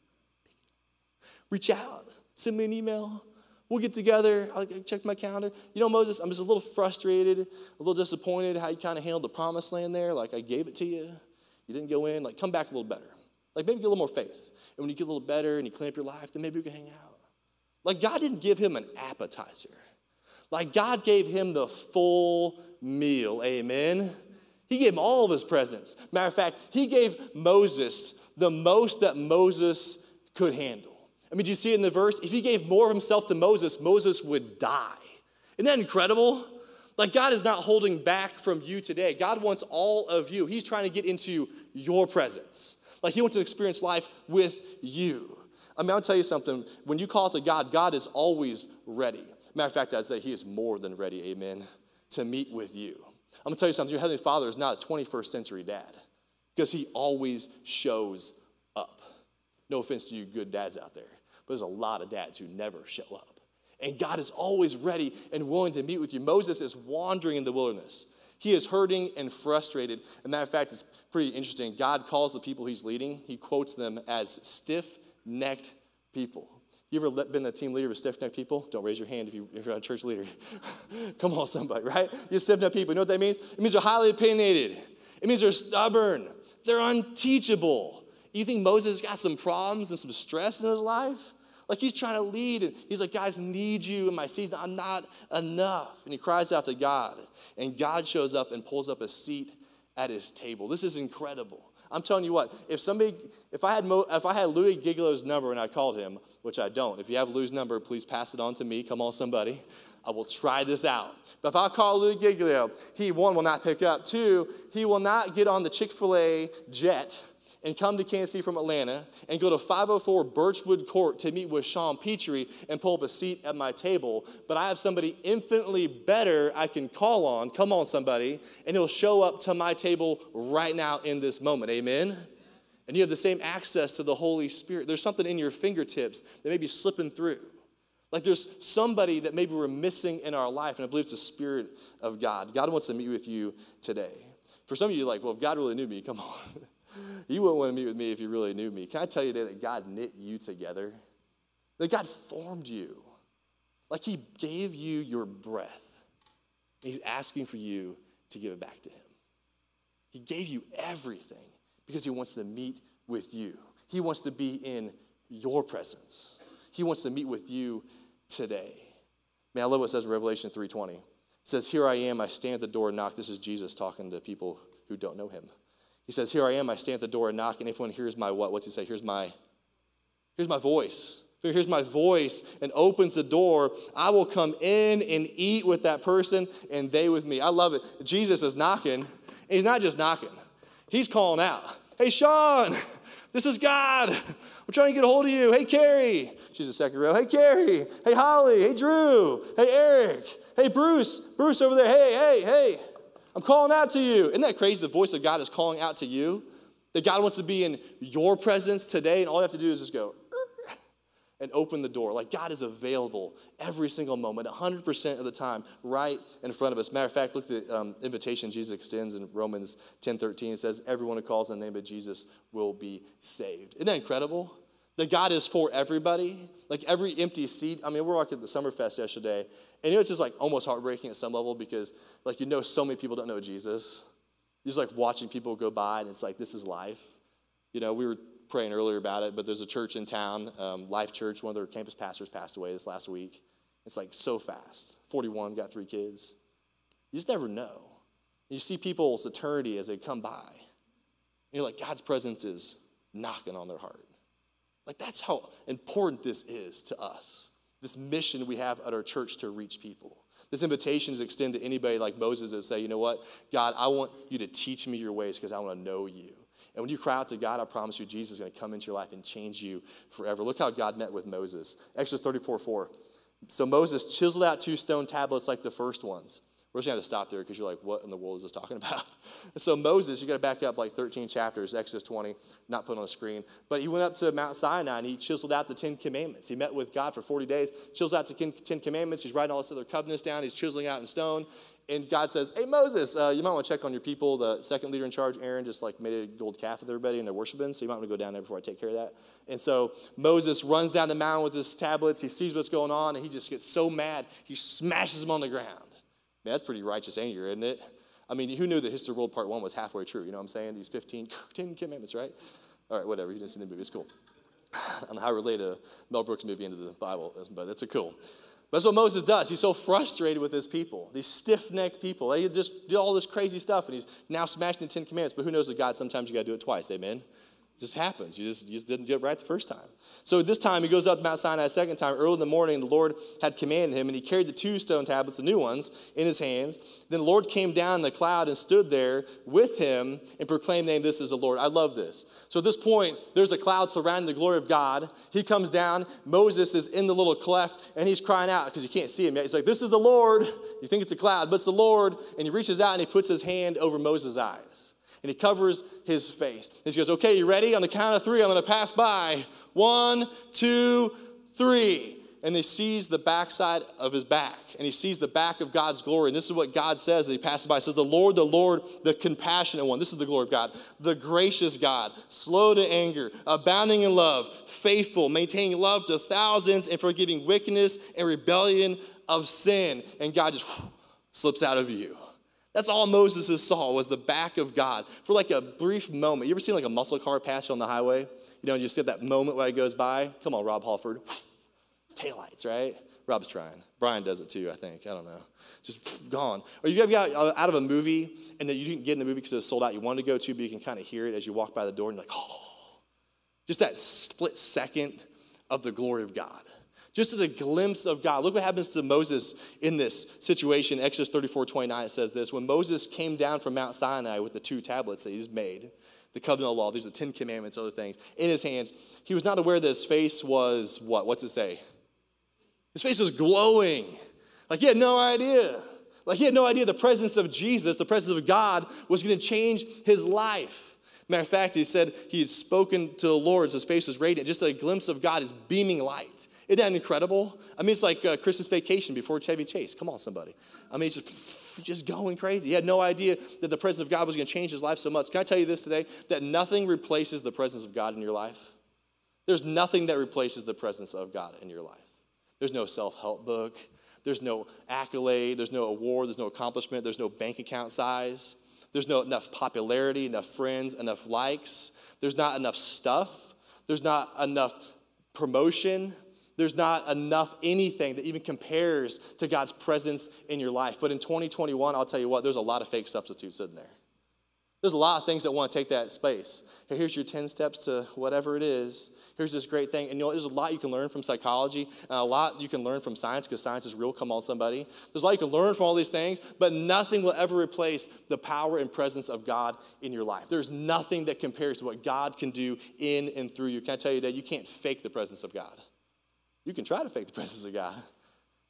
Reach out. Send me an email. We'll get together. I'll check my calendar. You know, Moses, I'm just a little frustrated, a little disappointed how you kind of handled the promised land there. Like, I gave it to you. You didn't go in. Like, come back a little better. Like, maybe get a little more faith. And when you get a little better and you clean up your life, then maybe we can hang out. Like, God didn't give him an appetizer. Like, God gave him the full meal. Amen. He gave him all of his presents. Matter of fact, he gave Moses the most that Moses could handle. I mean, do you see it in the verse? If he gave more of himself to Moses, Moses would die. Isn't that incredible? Like, God is not holding back from you today. God wants all of you. He's trying to get into your presence. Like, He wants to experience life with you. I mean, I'll tell you something. When you call to God, God is always ready. Matter of fact, I'd say He is more than ready, amen, to meet with you. I'm gonna tell you something. Your Heavenly Father is not a 21st century dad because He always shows up. No offense to you good dads out there, but there's a lot of dads who never show up. And God is always ready and willing to meet with you. Moses is wandering in the wilderness. He is hurting and frustrated. As a matter of fact, it's pretty interesting. God calls the people he's leading, he quotes them as stiff necked people. You ever been a team leader with stiff necked people? Don't raise your hand if, you, if you're a church leader. <laughs> Come on, somebody, right? You're stiff necked people. You know what that means? It means they're highly opinionated, it means they're stubborn, they're unteachable. You think Moses got some problems and some stress in his life? Like he's trying to lead, and he's like, guys, need you in my season. I'm not enough. And he cries out to God, and God shows up and pulls up a seat at his table. This is incredible. I'm telling you what, if somebody, if I had, Mo, if I had Louie Giglio's number and I called him, which I don't, if you have Louie's number, please pass it on to me. Come on, somebody. I will try this out. But if I call Louie Giglio, he, one, will not pick up. Two, he will not get on the Chick fil A jet and come to Kansas City from Atlanta and go to 504 Birchwood Court to meet with Sean Petrie and pull up a seat at my table. But I have somebody infinitely better I can call on. Come on, somebody. And he'll show up to my table right now in this moment. Amen? And you have the same access to the Holy Spirit. There's something in your fingertips that may be slipping through. Like there's somebody that maybe we're missing in our life, and I believe it's the Spirit of God. God wants to meet with you today. For some of you, like, well, if God really knew me, come on. <laughs> you wouldn't want to meet with me if you really knew me. Can I tell you today that God knit you together? That God formed you. Like He gave you your breath. He's asking for you to give it back to Him. He gave you everything because He wants to meet with you. He wants to be in your presence. He wants to meet with you today. Man, I love what it says in Revelation 3:20. It says, Here I am, I stand at the door and knock. This is Jesus talking to people who don't know him. He says, Here I am, I stand at the door and knock, and if one hears my what? What's he say? Here's my, here's my voice. Here's my voice and opens the door. I will come in and eat with that person and they with me. I love it. Jesus is knocking. He's not just knocking, he's calling out. Hey, Sean, this is God. I'm trying to get a hold of you. Hey, Carrie. She's a second row. Hey, Carrie. Hey, Holly. Hey, Drew. Hey, Eric. Hey, Bruce. Bruce over there. Hey, hey, hey. I'm calling out to you. Isn't that crazy? The voice of God is calling out to you. That God wants to be in your presence today, and all you have to do is just go and open the door. Like God is available every single moment, 100% of the time, right in front of us. Matter of fact, look at the um, invitation Jesus extends in Romans 10 13. It says, Everyone who calls on the name of Jesus will be saved. Isn't that incredible? That God is for everybody. Like every empty seat. I mean, we were walking at the Summerfest yesterday, and you know, it's just like almost heartbreaking at some level because, like, you know, so many people don't know Jesus. You're just like watching people go by, and it's like, this is life. You know, we were praying earlier about it, but there's a church in town, um, Life Church. One of their campus pastors passed away this last week. It's like so fast. 41, got three kids. You just never know. You see people's eternity as they come by. And you're like, God's presence is knocking on their heart. Like, that's how important this is to us. This mission we have at our church to reach people. This invitation is extended to anybody like Moses that say, you know what, God, I want you to teach me your ways because I want to know you. And when you cry out to God, I promise you, Jesus is going to come into your life and change you forever. Look how God met with Moses. Exodus 34 4. So Moses chiseled out two stone tablets like the first ones. We're just going to stop there because you're like, what in the world is this talking <laughs> about? And so Moses, you got to back up like 13 chapters, Exodus 20, not put on the screen. But he went up to Mount Sinai and he chiseled out the Ten Commandments. He met with God for 40 days, chiseled out the Ten Commandments. He's writing all this other covenants down. He's chiseling out in stone. And God says, hey, Moses, uh, you might want to check on your people. The second leader in charge, Aaron, just like made a gold calf with everybody and they're worshiping. So you might want to go down there before I take care of that. And so Moses runs down the mountain with his tablets. He sees what's going on and he just gets so mad. He smashes them on the ground. Man, that's pretty righteous anger, isn't it? I mean, who knew that History World Part 1 was halfway true? You know what I'm saying? These 15, <laughs> 10 commandments, right? All right, whatever. You didn't see the movie. It's cool. <sighs> I don't know how I relate a Mel Brooks movie into the Bible, but it's a cool. That's what Moses does. He's so frustrated with his people, these stiff necked people. They just did all this crazy stuff, and he's now smashed the Ten Commandments. But who knows with God, sometimes you got to do it twice. Amen? Just happens. You just, you just didn't get it right the first time. So this time he goes up Mount Sinai a second time. Early in the morning, the Lord had commanded him, and he carried the two stone tablets, the new ones, in his hands. Then the Lord came down in the cloud and stood there with him and proclaimed, name, this is the Lord. I love this. So at this point, there's a cloud surrounding the glory of God. He comes down. Moses is in the little cleft, and he's crying out because you can't see him yet. He's like, this is the Lord. You think it's a cloud, but it's the Lord. And he reaches out and he puts his hand over Moses' eyes and he covers his face. And he goes, Okay, you ready? On the count of three, I'm going to pass by. One, two, three. And he sees the backside of his back, and he sees the back of God's glory. And this is what God says as he passes by. He says, The Lord, the Lord, the compassionate one. This is the glory of God. The gracious God, slow to anger, abounding in love, faithful, maintaining love to thousands, and forgiving wickedness and rebellion of sin. And God just whew, slips out of view. That's all Moses saw was the back of God for like a brief moment. You ever seen like a muscle car pass you on the highway? You know, and you just get that moment where it goes by. Come on, Rob Halford. Taillights, right? Rob's trying. Brian does it too, I think. I don't know. Just gone. Or you got uh, out of a movie and then you didn't get in the movie because it was sold out. You wanted to go to, but you can kind of hear it as you walk by the door and you're like, oh. Just that split second of the glory of God just as a glimpse of God. Look what happens to Moses in this situation. Exodus 34 29, it says this When Moses came down from Mount Sinai with the two tablets that he's made, the covenant of law, these are the Ten Commandments, other things, in his hands, he was not aware that his face was what? What's it say? His face was glowing. Like he had no idea. Like he had no idea the presence of Jesus, the presence of God, was going to change his life. Matter of fact, he said he had spoken to the Lord, his face was radiant. Just a glimpse of God is beaming light. Isn't that incredible? I mean, it's like uh, Christmas vacation before Chevy Chase. Come on, somebody. I mean, just, <sniffs> just going crazy. He had no idea that the presence of God was going to change his life so much. Can I tell you this today? That nothing replaces the presence of God in your life. There's nothing that replaces the presence of God in your life. There's no self help book. There's no accolade. There's no award. There's no accomplishment. There's no bank account size. There's no enough popularity, enough friends, enough likes. There's not enough stuff. There's not enough promotion. There's not enough anything that even compares to God's presence in your life. But in 2021, I'll tell you what, there's a lot of fake substitutes in there. There's a lot of things that want to take that space. Here's your 10 steps to whatever it is. Here's this great thing. And you know, there's a lot you can learn from psychology, and a lot you can learn from science because science is real. Come on, somebody. There's a lot you can learn from all these things, but nothing will ever replace the power and presence of God in your life. There's nothing that compares to what God can do in and through you. Can I tell you that you can't fake the presence of God? You can try to fake the presence of God.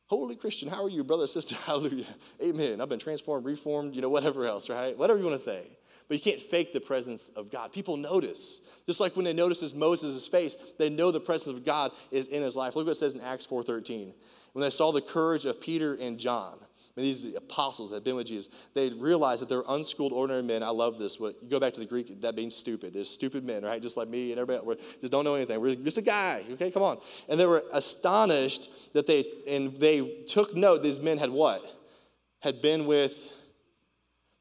Holy Christian, how are you, brother, sister? <laughs> Hallelujah. Amen. I've been transformed, reformed, you know, whatever else, right? Whatever you want to say. But you can't fake the presence of God. People notice. Just like when they notice Moses' face, they know the presence of God is in his life. Look what it says in Acts 4.13. When they saw the courage of Peter and John, these apostles that had been with Jesus, they realized that they're unschooled, ordinary men. I love this. What you go back to the Greek, that means stupid. They're stupid men, right? Just like me and everybody. We just don't know anything. We're just a guy. Okay, come on. And they were astonished that they and they took note. These men had what? Had been with.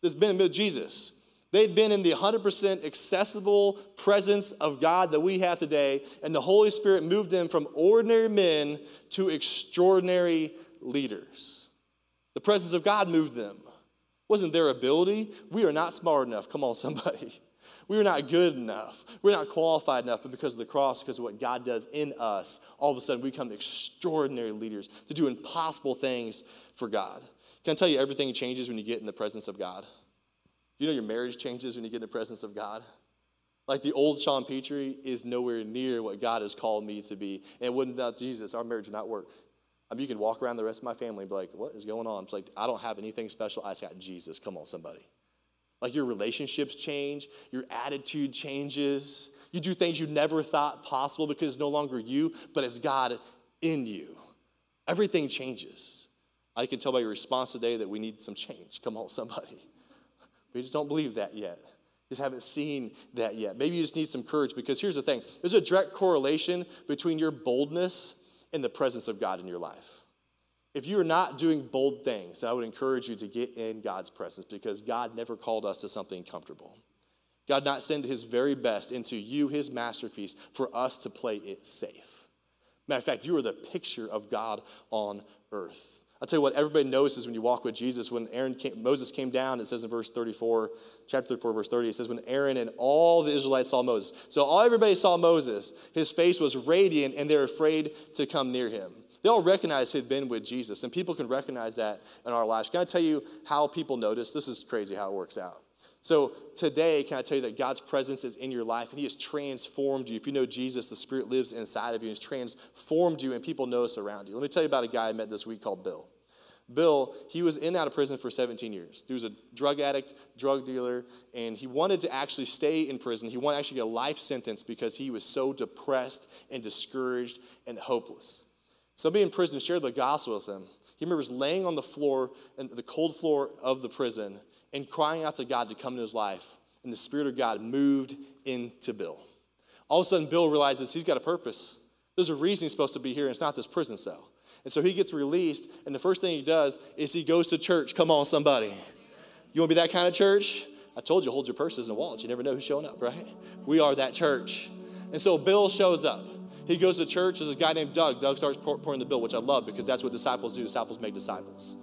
This been with Jesus. They'd been in the 100% accessible presence of God that we have today, and the Holy Spirit moved them from ordinary men to extraordinary leaders. The presence of God moved them. Wasn't their ability? We are not smart enough. Come on, <laughs> somebody. We are not good enough. We're not qualified enough, but because of the cross, because of what God does in us, all of a sudden we become extraordinary leaders to do impossible things for God. Can I tell you, everything changes when you get in the presence of God? You know your marriage changes when you get in the presence of God? Like the old Sean Petrie is nowhere near what God has called me to be. And wouldn't without Jesus, our marriage would not work. I mean, you can walk around the rest of my family and be like, what is going on? It's like, I don't have anything special. I just got Jesus. Come on, somebody. Like your relationships change, your attitude changes. You do things you never thought possible because it's no longer you, but it's God in you. Everything changes. I can tell by your response today that we need some change. Come on, somebody. We just don't believe that yet. Just haven't seen that yet. Maybe you just need some courage because here's the thing there's a direct correlation between your boldness and the presence of God in your life. If you are not doing bold things, I would encourage you to get in God's presence because God never called us to something comfortable. God not send his very best into you, his masterpiece, for us to play it safe. Matter of fact, you are the picture of God on earth. I'll tell you what, everybody notices when you walk with Jesus. When Aaron came, Moses came down, it says in verse 34, chapter 34, verse 30, it says, when Aaron and all the Israelites saw Moses. So all everybody saw Moses, his face was radiant, and they're afraid to come near him. They all recognized he'd been with Jesus, and people can recognize that in our lives. Can I tell you how people notice? This is crazy how it works out. So today, can I tell you that God's presence is in your life and He has transformed you? If you know Jesus, the Spirit lives inside of you and has transformed you, and people notice around you. Let me tell you about a guy I met this week called Bill. Bill, he was in and out of prison for 17 years. He was a drug addict, drug dealer, and he wanted to actually stay in prison. He wanted to actually get a life sentence because he was so depressed and discouraged and hopeless. Somebody in prison shared the gospel with him. He remembers laying on the floor, and the cold floor of the prison, and crying out to God to come into his life. And the Spirit of God moved into Bill. All of a sudden, Bill realizes he's got a purpose. There's a reason he's supposed to be here, and it's not this prison cell. And so he gets released, and the first thing he does is he goes to church. Come on, somebody. You want to be that kind of church? I told you, hold your purses and wallets. You never know who's showing up, right? We are that church. And so Bill shows up. He goes to church. There's a guy named Doug. Doug starts pouring the bill, which I love because that's what disciples do. Disciples make disciples.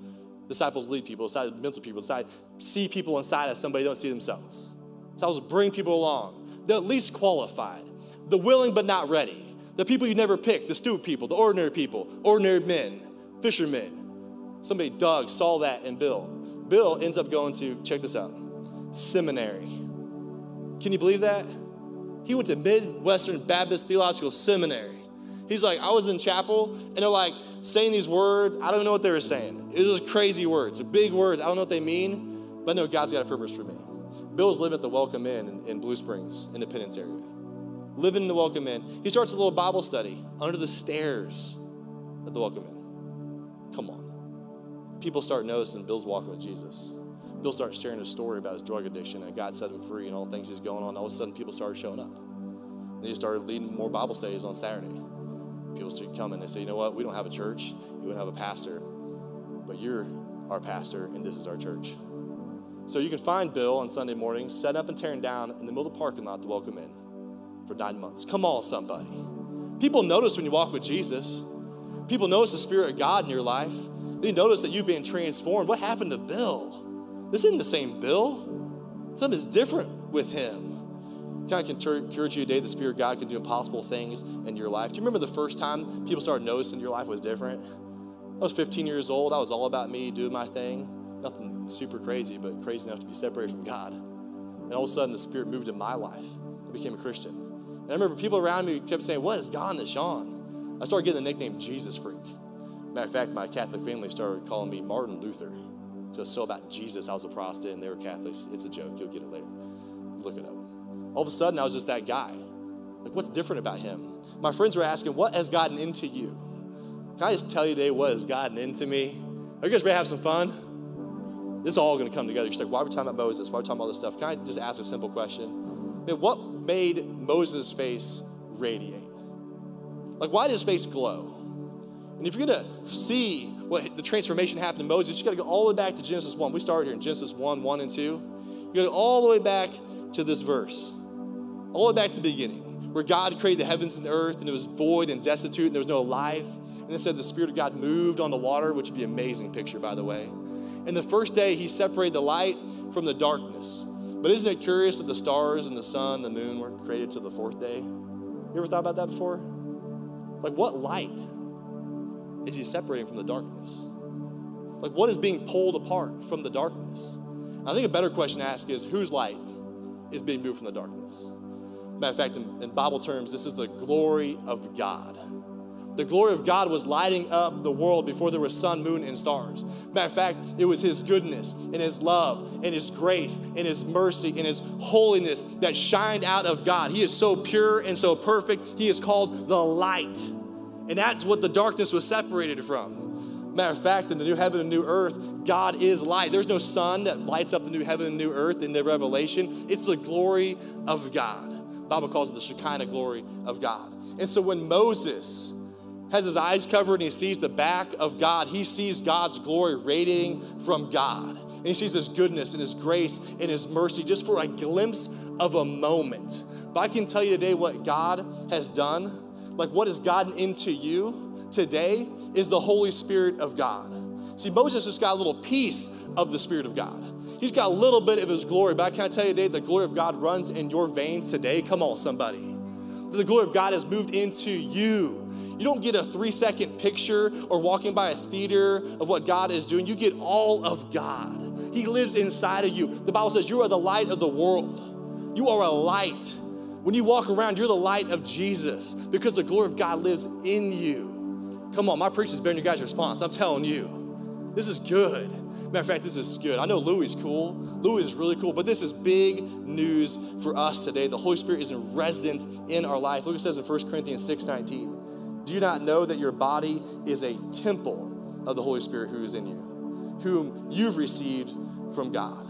Disciples lead people, disciples mentor people, disciples see people inside of somebody don't see themselves. Disciples bring people along. The least qualified, the willing but not ready the people you never picked, the stupid people, the ordinary people, ordinary men, fishermen. Somebody, Doug, saw that in Bill. Bill ends up going to, check this out, seminary. Can you believe that? He went to Midwestern Baptist Theological Seminary. He's like, I was in chapel, and they're like saying these words. I don't know what they were saying. It was crazy words, big words. I don't know what they mean, but I know God's got a purpose for me. Bill's living at the Welcome Inn in, in Blue Springs, Independence area living in the Welcome Inn. He starts a little Bible study under the stairs at the Welcome Inn. Come on. People start noticing Bill's walking with Jesus. Bill starts sharing a story about his drug addiction and God set him free and all the things he's going on. All of a sudden, people started showing up. And he started leading more Bible studies on Saturday. People started coming. They say, you know what? We don't have a church. We don't have a pastor. But you're our pastor, and this is our church. So you can find Bill on Sunday mornings setting up and tearing down in the middle of the parking lot to welcome in for nine months. Come on, somebody. People notice when you walk with Jesus. People notice the Spirit of God in your life. They notice that you've been transformed. What happened to Bill? This isn't the same Bill. Something is different with him. God can encourage you today the Spirit of God can do impossible things in your life? Do you remember the first time people started noticing your life was different? I was 15 years old. I was all about me, doing my thing. Nothing super crazy, but crazy enough to be separated from God. And all of a sudden, the Spirit moved in my life. I became a Christian. And I remember people around me kept saying, What has gone to Sean? I started getting the nickname Jesus Freak. Matter of fact, my Catholic family started calling me Martin Luther. Just so about Jesus, I was a Protestant and they were Catholics. It's a joke. You'll get it later. Look it up. All of a sudden, I was just that guy. Like, what's different about him? My friends were asking, What has gotten into you? Can I just tell you today what has gotten into me? Are you guys ready to have some fun? This is all going to come together. You're like, why are we talking about Moses? Why are we talking about all this stuff? Can I just ask a simple question? Man, what made Moses' face radiate? Like, why did his face glow? And if you're gonna see what the transformation happened to Moses, you gotta go all the way back to Genesis 1. We started here in Genesis 1, 1 and 2. You go all the way back to this verse, all the way back to the beginning, where God created the heavens and the earth, and it was void and destitute, and there was no life. And it said the Spirit of God moved on the water, which would be an amazing picture, by the way. And the first day, He separated the light from the darkness. But isn't it curious that the stars and the sun, the moon were created to the fourth day? You ever thought about that before? Like, what light is He separating from the darkness? Like, what is being pulled apart from the darkness? I think a better question to ask is whose light is being moved from the darkness? Matter of fact, in, in Bible terms, this is the glory of God. The glory of God was lighting up the world before there was sun, moon, and stars. Matter of fact, it was His goodness and His love and His grace and His mercy and His holiness that shined out of God. He is so pure and so perfect. He is called the light. And that's what the darkness was separated from. Matter of fact, in the new heaven and new earth, God is light. There's no sun that lights up the new heaven and new earth in the Revelation. It's the glory of God. The Bible calls it the Shekinah glory of God. And so when Moses has his eyes covered and he sees the back of God. He sees God's glory radiating from God. And he sees his goodness and his grace and his mercy just for a glimpse of a moment. But I can tell you today what God has done, like what has gotten into you today, is the Holy Spirit of God. See, Moses just got a little piece of the Spirit of God. He's got a little bit of his glory, but I can't tell you today the glory of God runs in your veins today. Come on, somebody. The glory of God has moved into you. You don't get a three second picture or walking by a theater of what God is doing. You get all of God. He lives inside of you. The Bible says you are the light of the world. You are a light. When you walk around, you're the light of Jesus because the glory of God lives in you. Come on, my preach is than your guys' response. I'm telling you. This is good. Matter of fact, this is good. I know Louie is cool. Louie is really cool, but this is big news for us today. The Holy Spirit is in residence in our life. Look, it says in 1 Corinthians 6 19. Do you not know that your body is a temple of the Holy Spirit who is in you, whom you've received from God?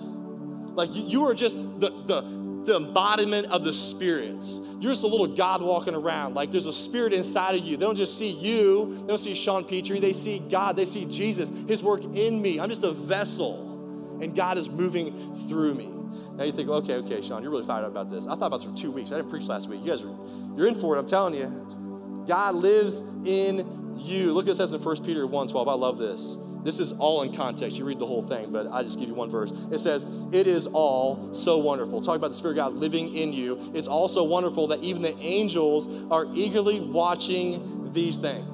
Like you, are just the, the, the embodiment of the spirits. You're just a little God walking around. Like there's a spirit inside of you. They don't just see you, they don't see Sean Petrie, they see God, they see Jesus, His work in me. I'm just a vessel, and God is moving through me. Now you think, okay, okay, Sean, you're really fired up about this. I thought about this for two weeks. I didn't preach last week. You guys are, you're in for it, I'm telling you. God lives in you. Look at it says in 1 Peter 1 12. I love this. This is all in context. You read the whole thing, but I just give you one verse. It says, It is all so wonderful. Talk about the Spirit of God living in you. It's all so wonderful that even the angels are eagerly watching these things.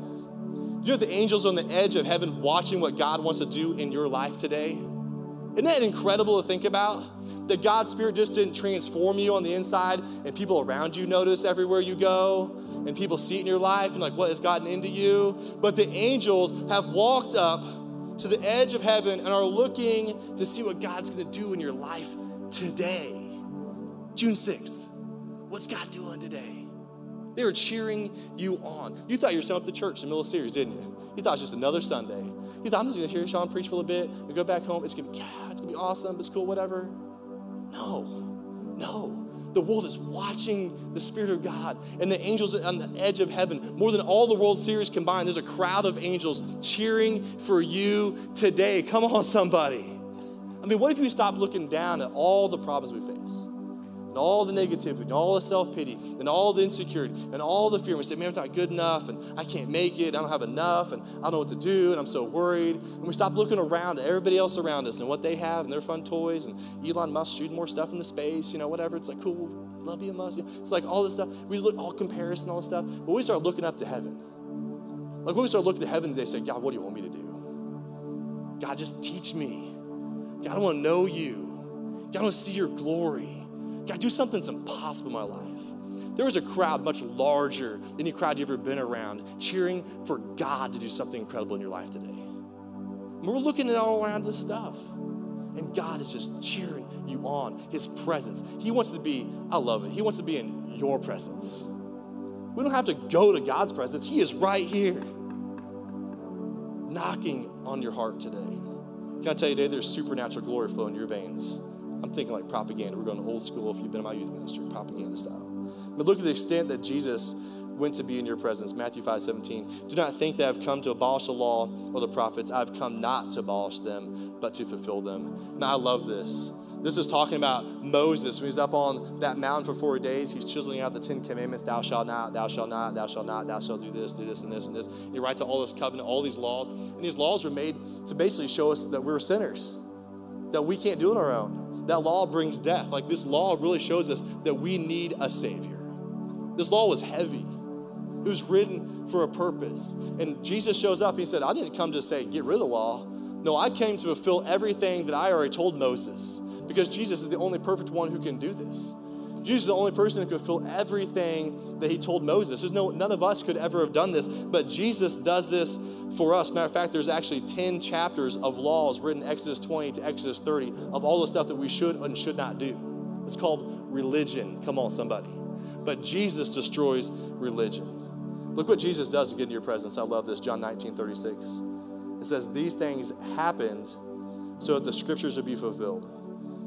You know the angels on the edge of heaven watching what God wants to do in your life today? Isn't that incredible to think about? That God's Spirit just didn't transform you on the inside and people around you notice everywhere you go and people see it in your life and like what has gotten into you. But the angels have walked up to the edge of heaven and are looking to see what God's gonna do in your life today. June 6th. What's God doing today? They were cheering you on. You thought you were sent up to church in the middle of the series, didn't you? You thought it was just another Sunday. You thought I'm just gonna hear Sean preach for a little bit and go back home. It's gonna be, yeah, it's gonna be awesome, it's cool, whatever. No, no. The world is watching the Spirit of God and the angels on the edge of heaven. More than all the World Series combined, there's a crowd of angels cheering for you today. Come on, somebody. I mean, what if we stop looking down at all the problems we face? And all the negativity, and all the self pity, and all the insecurity, and all the fear. And we say, man, I'm not good enough, and I can't make it, I don't have enough, and I don't know what to do, and I'm so worried. And we stop looking around at everybody else around us and what they have and their fun toys, and Elon Musk shooting more stuff into space, you know, whatever. It's like, cool, love you, Musk. It's like all this stuff. We look all comparison, all this stuff. But we start looking up to heaven. Like when we start looking to heaven, they say, God, what do you want me to do? God, just teach me. God, I want to know you. God, I want to see your glory. God, do something that's impossible in my life. There was a crowd much larger than any crowd you've ever been around, cheering for God to do something incredible in your life today. And we're looking at all around this stuff, and God is just cheering you on. His presence. He wants to be, I love it, He wants to be in your presence. We don't have to go to God's presence, He is right here, knocking on your heart today. Can I tell you today, there's supernatural glory flowing in your veins. I'm thinking like propaganda. We're going to old school if you've been in my youth ministry, propaganda style. But look at the extent that Jesus went to be in your presence. Matthew 5 17. Do not think that I've come to abolish the law or the prophets. I've come not to abolish them, but to fulfill them. Now, I love this. This is talking about Moses when he's up on that mountain for 40 days. He's chiseling out the Ten Commandments Thou shalt not, thou shalt not, thou shalt not, thou shalt do this, do this, and this, and this. He writes out all this covenant, all these laws. And these laws were made to basically show us that we're sinners, that we can't do it on our own. That law brings death. Like this law really shows us that we need a Savior. This law was heavy. It was written for a purpose. And Jesus shows up. He said, I didn't come to say, get rid of the law. No, I came to fulfill everything that I already told Moses because Jesus is the only perfect one who can do this. Jesus is the only person who could fulfill everything that he told Moses. There's no, none of us could ever have done this, but Jesus does this for us. Matter of fact, there's actually 10 chapters of laws written Exodus 20 to Exodus 30 of all the stuff that we should and should not do. It's called religion. Come on, somebody. But Jesus destroys religion. Look what Jesus does to get into your presence. I love this. John 19, 36. It says, These things happened so that the scriptures would be fulfilled.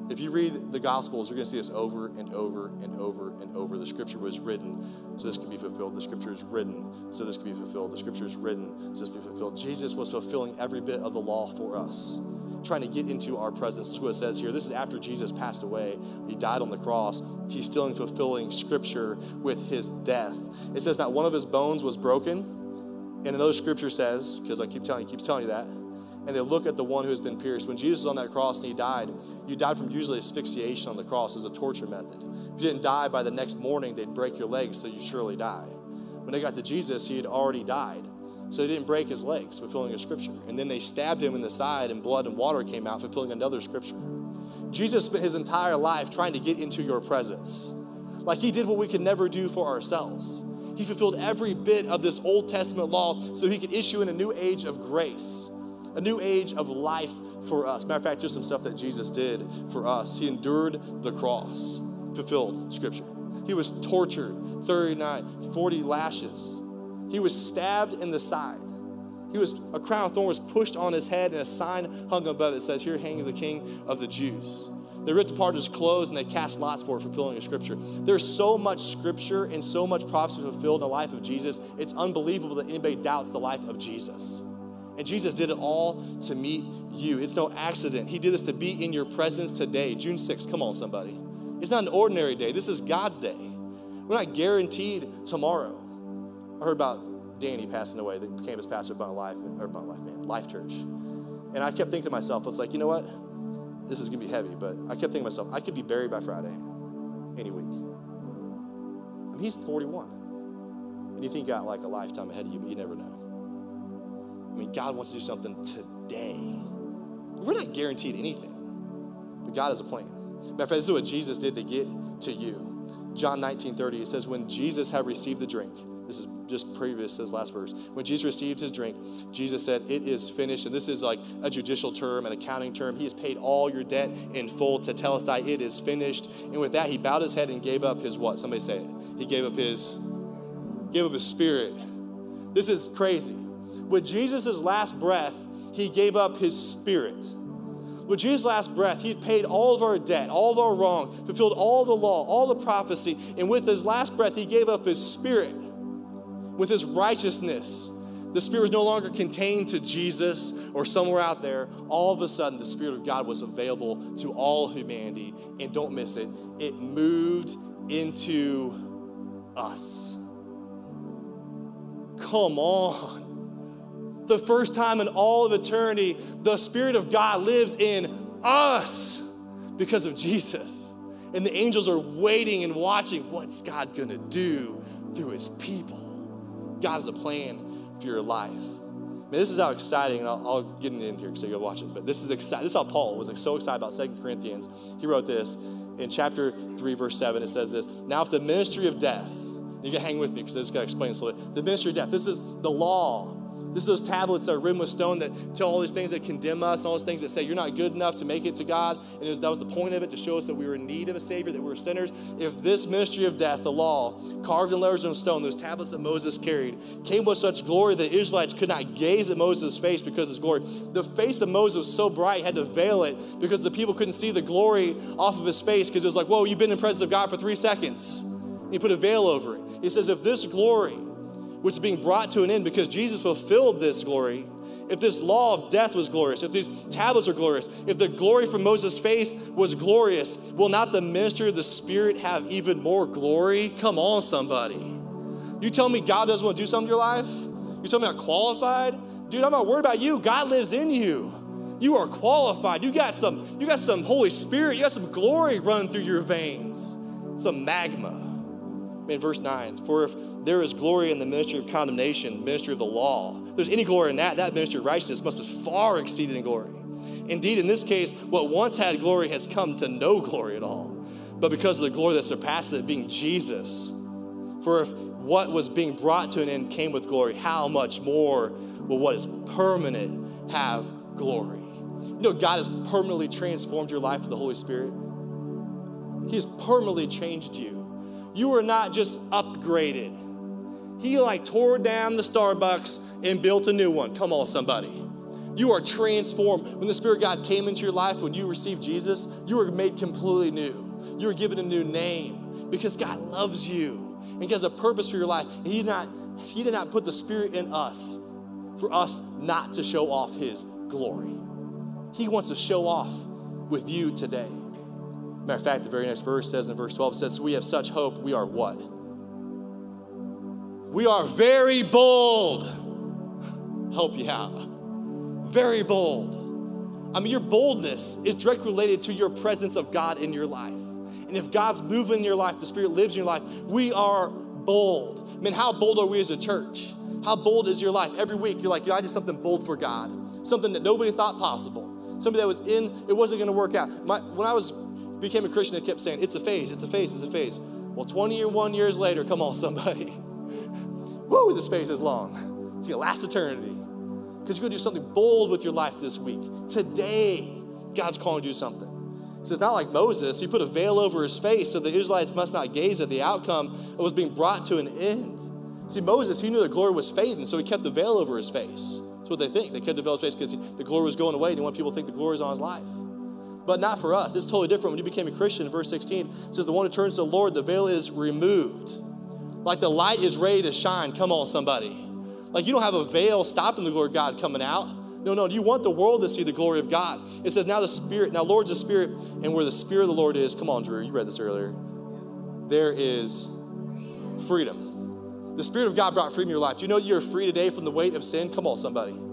If you read the Gospels, you're going to see this over and over and over and over. The scripture was written so this can be fulfilled. The scripture is written so this can be fulfilled. The scripture is written so this can be fulfilled. Jesus was fulfilling every bit of the law for us, trying to get into our presence. This is what it says here. This is after Jesus passed away. He died on the cross. He's still fulfilling scripture with his death. It says that one of his bones was broken. And another scripture says, because I keep telling you, keeps telling you that, and they look at the one who has been pierced. When Jesus was on that cross and he died, you died from usually asphyxiation on the cross as a torture method. If you didn't die by the next morning, they'd break your legs, so you surely die. When they got to Jesus, he had already died. So they didn't break his legs, fulfilling a scripture. And then they stabbed him in the side, and blood and water came out, fulfilling another scripture. Jesus spent his entire life trying to get into your presence. Like he did what we could never do for ourselves. He fulfilled every bit of this Old Testament law so he could issue in a new age of grace a new age of life for us. Matter of fact, here's some stuff that Jesus did for us. He endured the cross, fulfilled scripture. He was tortured 39, 40 lashes. He was stabbed in the side. He was a crown of thorns was pushed on his head, and a sign hung above it that says, Here hanging the King of the Jews. They ripped apart his clothes and they cast lots for it, fulfilling a scripture. There's so much scripture and so much prophecy fulfilled in the life of Jesus. It's unbelievable that anybody doubts the life of Jesus. And Jesus did it all to meet you. It's no accident. He did this to be in your presence today, June 6th. Come on, somebody. It's not an ordinary day. This is God's day. We're not guaranteed tomorrow. I heard about Danny passing away, the campus pastor of Life, or Bun Life, man, Life Church. And I kept thinking to myself, I was like, you know what? This is gonna be heavy, but I kept thinking to myself, I could be buried by Friday, any week. I mean, he's 41. And you think you got like a lifetime ahead of you, but you never know. I mean, God wants to do something today. We're not guaranteed anything, but God has a plan. Matter of fact, this is what Jesus did to get to you. John 19 30, it says, When Jesus had received the drink, this is just previous to this last verse. When Jesus received his drink, Jesus said, It is finished. And this is like a judicial term, an accounting term. He has paid all your debt in full Tetelestai. It is finished. And with that, he bowed his head and gave up his what? Somebody say it. He gave up his gave up his spirit. This is crazy. With Jesus' last breath, he gave up his spirit. With Jesus' last breath, he had paid all of our debt, all of our wrong, fulfilled all the law, all the prophecy. And with his last breath, he gave up his spirit. With his righteousness, the spirit was no longer contained to Jesus or somewhere out there. All of a sudden, the spirit of God was available to all humanity. And don't miss it, it moved into us. Come on the first time in all of eternity, the Spirit of God lives in us because of Jesus. And the angels are waiting and watching what's God gonna do through his people. God has a plan for your life. Man, this is how exciting, and I'll, I'll get it here so you'll watch it. But this is exciting. This is how Paul was like, so excited about Second Corinthians. He wrote this in chapter 3, verse 7. It says this Now, if the ministry of death, you can hang with me because this is going to explain this a little bit. The ministry of death, this is the law this is those tablets that are written with stone that tell all these things that condemn us, all those things that say you're not good enough to make it to God. And was, that was the point of it to show us that we were in need of a Savior, that we were sinners. If this ministry of death, the law, carved in letters on stone, those tablets that Moses carried, came with such glory that Israelites could not gaze at Moses' face because of his glory. The face of Moses was so bright, had to veil it because the people couldn't see the glory off of his face because it was like, whoa, you've been in the presence of God for three seconds. He put a veil over it. He says, if this glory, which is being brought to an end because Jesus fulfilled this glory. if this law of death was glorious, if these tablets are glorious, if the glory from Moses' face was glorious, will not the minister of the Spirit have even more glory? Come on, somebody. You tell me God doesn't want to do something in your life? You tell me I'm qualified? Dude, I'm not worried about you. God lives in you. You are qualified. You got some, you got some Holy Spirit, you got some glory running through your veins, some magma. In verse 9, for if there is glory in the ministry of condemnation, ministry of the law, if there's any glory in that, that ministry of righteousness must have far exceeded in glory. Indeed, in this case, what once had glory has come to no glory at all. But because of the glory that surpasses it, being Jesus. For if what was being brought to an end came with glory, how much more will what is permanent have glory? You know, God has permanently transformed your life with the Holy Spirit. He has permanently changed you. You are not just upgraded. He like tore down the Starbucks and built a new one. Come on, somebody. You are transformed. When the Spirit of God came into your life, when you received Jesus, you were made completely new. You were given a new name because God loves you and He has a purpose for your life. He did not, He did not put the Spirit in us for us not to show off His glory. He wants to show off with you today. Matter of fact, the very next verse says in verse 12, it says, We have such hope, we are what? We are very bold. Help you out. Very bold. I mean, your boldness is directly related to your presence of God in your life. And if God's moving in your life, the Spirit lives in your life, we are bold. I mean, how bold are we as a church? How bold is your life? Every week, you're like, yeah, I did something bold for God, something that nobody thought possible, something that was in, it wasn't going to work out. My, when I was became a Christian, I kept saying, it's a phase, it's a phase, it's a phase. Well, 21 years later, come on, somebody. <laughs> Woo, this phase is long. It's to last eternity. Because you're to do something bold with your life this week. Today, God's calling you to do something. He says, not like Moses, he put a veil over his face so the Israelites must not gaze at the outcome of was being brought to an end. See, Moses, he knew the glory was fading, so he kept the veil over his face. That's what they think. They kept the veil over his face because the glory was going away. He didn't want people to think the glory is on his life. But not for us. It's totally different. When you became a Christian, verse 16 says, The one who turns to the Lord, the veil is removed. Like the light is ready to shine. Come on, somebody. Like you don't have a veil stopping the glory of God coming out. No, no, you want the world to see the glory of God. It says, Now the Spirit, now Lord's a Spirit, and where the Spirit of the Lord is, come on, Drew, you read this earlier, there is freedom. The Spirit of God brought freedom in your life. Do you know you're free today from the weight of sin? Come on, somebody.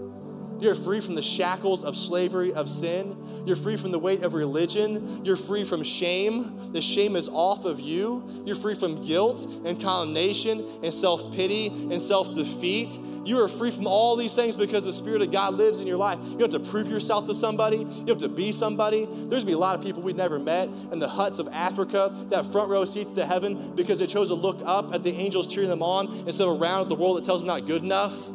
You're free from the shackles of slavery of sin. You're free from the weight of religion. You're free from shame. The shame is off of you. You're free from guilt and condemnation and self pity and self defeat. You are free from all these things because the Spirit of God lives in your life. You have to prove yourself to somebody. You have to be somebody. There's to be a lot of people we've never met in the huts of Africa that front row seats to heaven because they chose to look up at the angels cheering them on instead of around at the world that tells them not good enough.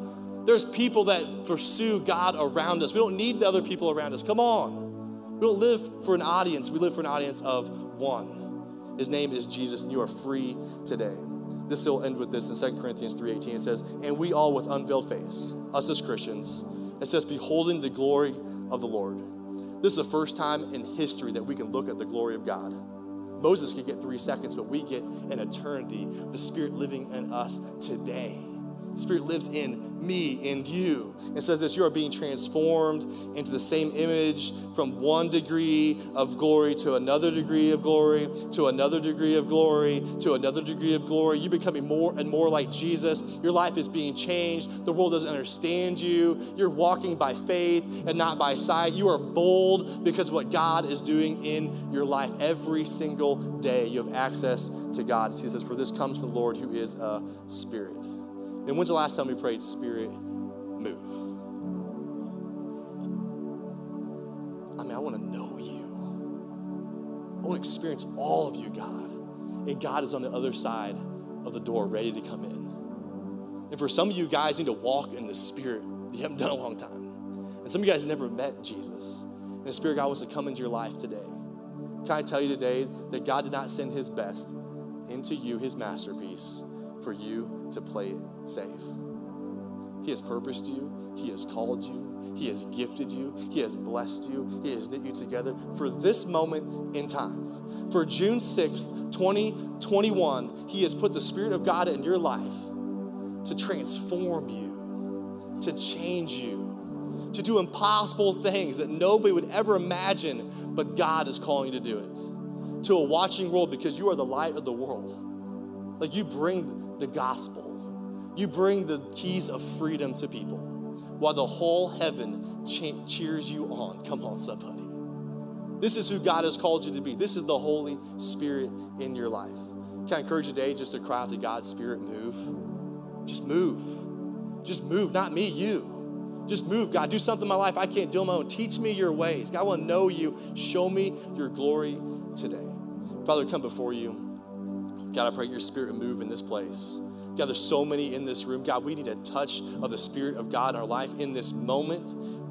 There's people that pursue God around us. We don't need the other people around us. Come on. We don't live for an audience, we live for an audience of one. His name is Jesus, and you are free today. This will end with this in 2 Corinthians 3:18. It says, And we all with unveiled face, us as Christians, it says, beholding the glory of the Lord. This is the first time in history that we can look at the glory of God. Moses could get three seconds, but we get an eternity, the Spirit living in us today. The Spirit lives in me in you. It says this you are being transformed into the same image from one degree of glory to another degree of glory, to another degree of glory, to another degree of glory. You're becoming more and more like Jesus. Your life is being changed. The world doesn't understand you. You're walking by faith and not by sight. You are bold because what God is doing in your life every single day. You have access to God. He says, For this comes from the Lord who is a spirit. And when's the last time we prayed, Spirit, move? I mean, I want to know you. I want to experience all of you, God. And God is on the other side of the door, ready to come in. And for some of you guys need to walk in the Spirit. You haven't done a long time. And some of you guys never met Jesus. And the Spirit God wants to come into your life today. Can I tell you today that God did not send his best into you, his masterpiece, for you to play it safe? He has purposed you, he has called you, he has gifted you, he has blessed you, he has knit you together for this moment in time. For June 6th, 2021, he has put the Spirit of God in your life to transform you, to change you, to do impossible things that nobody would ever imagine, but God is calling you to do it. To a watching world because you are the light of the world. Like you bring the gospel, you bring the keys of freedom to people while the whole heaven cheers you on. Come on, somebody. This is who God has called you to be. This is the Holy Spirit in your life. Can I encourage you today just to cry out to God's Spirit, move? Just move. Just move, not me, you. Just move, God. Do something in my life I can't do on my own. Teach me your ways. God, I want to know you. Show me your glory today. Father, come before you. God, I pray your spirit move in this place. God, there's so many in this room. God, we need a touch of the Spirit of God in our life in this moment.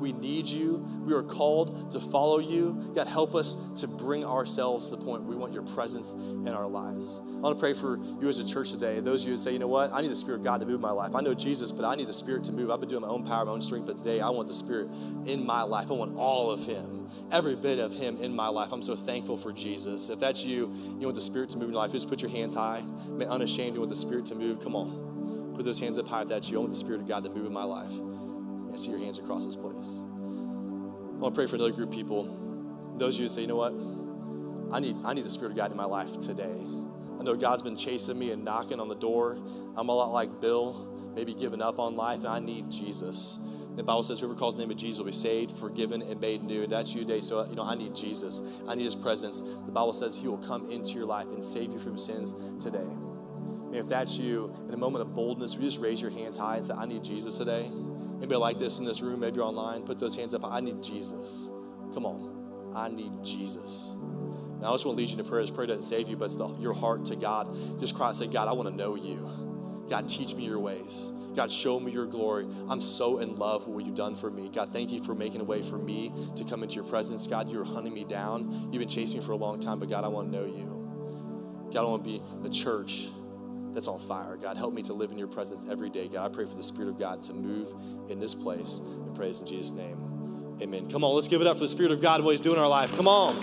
We need you. We are called to follow you. God, help us to bring ourselves to the point we want your presence in our lives. I want to pray for you as a church today. Those of you who say, you know what, I need the Spirit of God to move my life. I know Jesus, but I need the Spirit to move. I've been doing my own power, my own strength, but today I want the Spirit in my life. I want all of Him, every bit of Him in my life. I'm so thankful for Jesus. If that's you, you want the Spirit to move in your life, just put your hands high. Man, unashamed, you want the Spirit to move. Come on. Put those hands up high if that's you. I want the Spirit of God to move in my life. I see your hands across this place. I want to pray for another group of people. Those of you who say, you know what? I need, I need the Spirit of God in my life today. I know God's been chasing me and knocking on the door. I'm a lot like Bill, maybe giving up on life, and I need Jesus. The Bible says, whoever calls the name of Jesus will be saved, forgiven, and made new. And that's you today. So, you know, I need Jesus. I need his presence. The Bible says he will come into your life and save you from sins today. And if that's you, in a moment of boldness, you just raise your hands high and say, I need Jesus today. Anybody like this in this room, maybe you're online, put those hands up. I need Jesus. Come on. I need Jesus. Now, I just want to lead you in prayer. This prayer doesn't save you, but it's the, your heart to God. Just cry and say, God, I want to know you. God, teach me your ways. God, show me your glory. I'm so in love with what you've done for me. God, thank you for making a way for me to come into your presence. God, you're hunting me down. You've been chasing me for a long time, but God, I want to know you. God, I want to be the church that's on fire. God, help me to live in your presence every day. God, I pray for the Spirit of God to move in this place. We praise in Jesus' name. Amen. Come on, let's give it up for the Spirit of God and what He's doing in our life. Come on.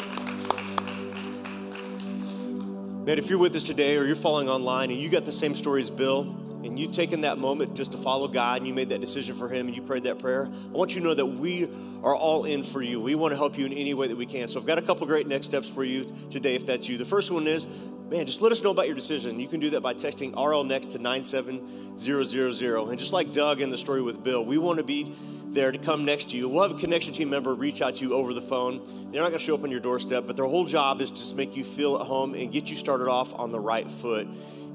Man, if you're with us today or you're following online and you got the same story as Bill, and you taken that moment just to follow God and you made that decision for Him and you prayed that prayer, I want you to know that we are all in for you. We want to help you in any way that we can. So I've got a couple great next steps for you today if that's you. The first one is man, just let us know about your decision. You can do that by texting RL next to 97000. And just like Doug in the story with Bill, we want to be there to come next to you. We'll have a connection team member reach out to you over the phone. They're not going to show up on your doorstep, but their whole job is to make you feel at home and get you started off on the right foot.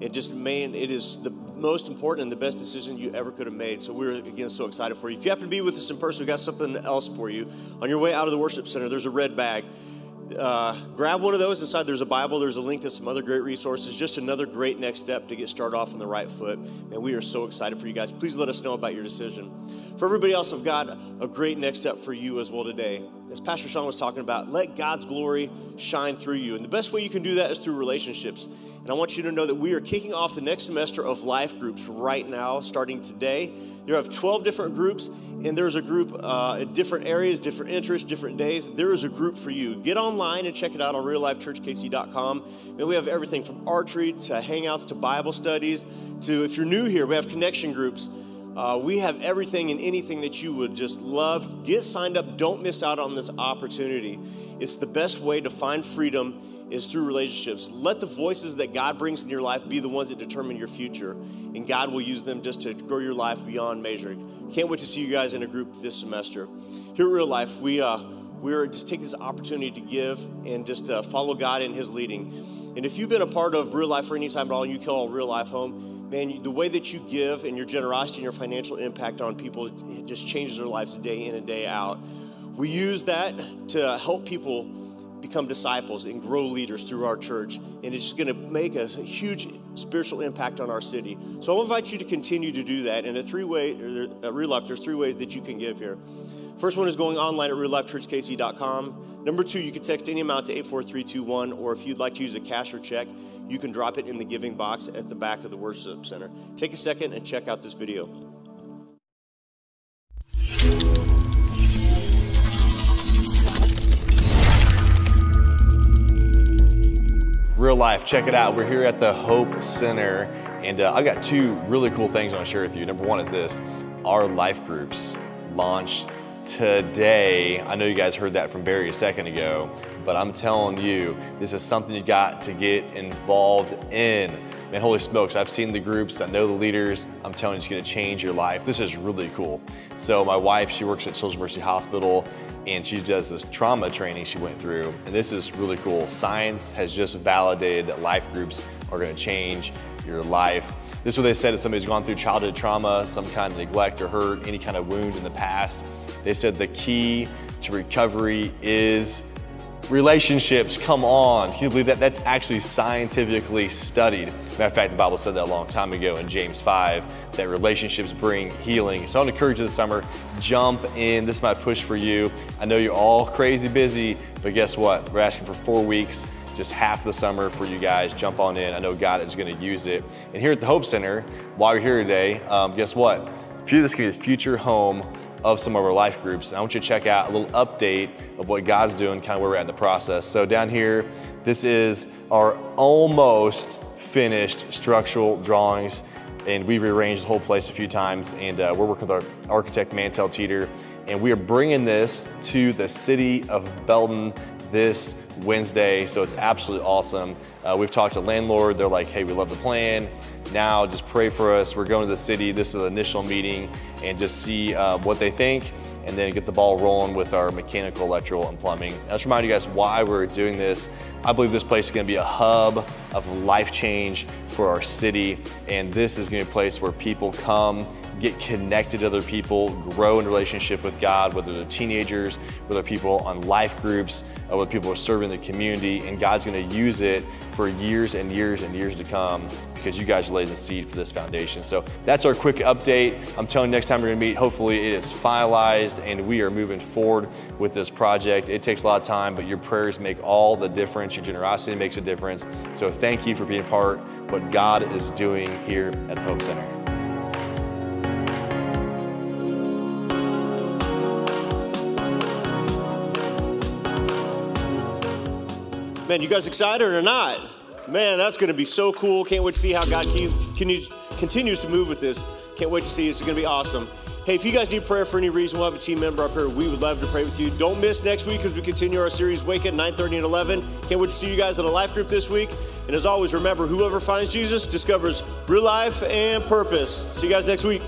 And just, man, it is the most important and the best decision you ever could have made. So we're, again, so excited for you. If you happen to be with us in person, we've got something else for you. On your way out of the worship center, there's a red bag uh, grab one of those. Inside there's a Bible, there's a link to some other great resources. Just another great next step to get started off on the right foot. And we are so excited for you guys. Please let us know about your decision. For everybody else, I've got a great next step for you as well today. As Pastor Sean was talking about, let God's glory shine through you. And the best way you can do that is through relationships. And I want you to know that we are kicking off the next semester of life groups right now, starting today. You have 12 different groups, and there's a group uh, in different areas, different interests, different days. There is a group for you. Get online and check it out on reallifechurchkc.com. And we have everything from archery to hangouts to Bible studies to, if you're new here, we have connection groups. Uh, we have everything and anything that you would just love. Get signed up. Don't miss out on this opportunity. It's the best way to find freedom is through relationships. Let the voices that God brings in your life be the ones that determine your future, and God will use them just to grow your life beyond measure. Can't wait to see you guys in a group this semester. Here at Real Life, we uh, we're just take this opportunity to give and just uh, follow God in His leading. And if you've been a part of Real Life for any time at all, and you call Real Life home, man, the way that you give and your generosity and your financial impact on people it just changes their lives day in and day out. We use that to help people become disciples and grow leaders through our church. And it's going to make a huge spiritual impact on our city. So I'll invite you to continue to do that. And a three way, at uh, Real Life, there's three ways that you can give here. First one is going online at reallifechurchkc.com. Number two, you can text any amount to 84321, or if you'd like to use a cash or check, you can drop it in the giving box at the back of the worship center. Take a second and check out this video. real life. Check it out. We're here at the Hope Center, and uh, I've got two really cool things I want to share with you. Number one is this our life groups launched today. I know you guys heard that from Barry a second ago, but I'm telling you, this is something you got to get involved in. Man, holy smokes, I've seen the groups, I know the leaders. I'm telling you, it's gonna change your life. This is really cool. So, my wife, she works at Children's Mercy Hospital and she does this trauma training she went through. And this is really cool. Science has just validated that life groups are gonna change your life. This is what they said if somebody's gone through childhood trauma, some kind of neglect or hurt, any kind of wound in the past. They said the key to recovery is relationships. Come on. Can you believe that? That's actually scientifically studied. Matter of fact, the Bible said that a long time ago in James 5 that relationships bring healing. So I want to encourage you this summer, jump in. This is my push for you. I know you're all crazy busy, but guess what? We're asking for four weeks just half the summer for you guys. Jump on in. I know God is going to use it. And here at the Hope Center, while you're here today, um, guess what? This to be the future home of some of our life groups. And I want you to check out a little update of what God's doing, kind of where we're at in the process. So down here, this is our almost finished structural drawings. And we've rearranged the whole place a few times. And uh, we're working with our architect, Mantel Teter. And we are bringing this to the city of Belton this Wednesday. So it's absolutely awesome. Uh, we've talked to landlord. They're like, hey, we love the plan. Now just pray for us. We're going to the city. This is the initial meeting and just see uh, what they think and then get the ball rolling with our mechanical, electrical, and plumbing. I'll just remind you guys why we're doing this. I believe this place is to be a hub of life change for our city, and this is to be a place where people come, get connected to other people, grow in relationship with God, whether they're teenagers, whether people on life groups, uh, whether people are serving the community, and God's to use it for years and years and years to come because you guys laid the seed for this foundation. So that's our quick update. I'm telling you, next time we're gonna meet, hopefully it is finalized and we are moving forward with this project. It takes a lot of time, but your prayers make all the difference. Your generosity makes a difference. So thank you for being part of what God is doing here at the Hope Center. Man, you guys excited or not? Man, that's going to be so cool. Can't wait to see how God continues to move with this. Can't wait to see. It's going to be awesome. Hey, if you guys need prayer for any reason, we'll have a team member up here. We would love to pray with you. Don't miss next week as we continue our series Wake at 9 30 and 11. Can't wait to see you guys in a life group this week. And as always, remember whoever finds Jesus discovers real life and purpose. See you guys next week.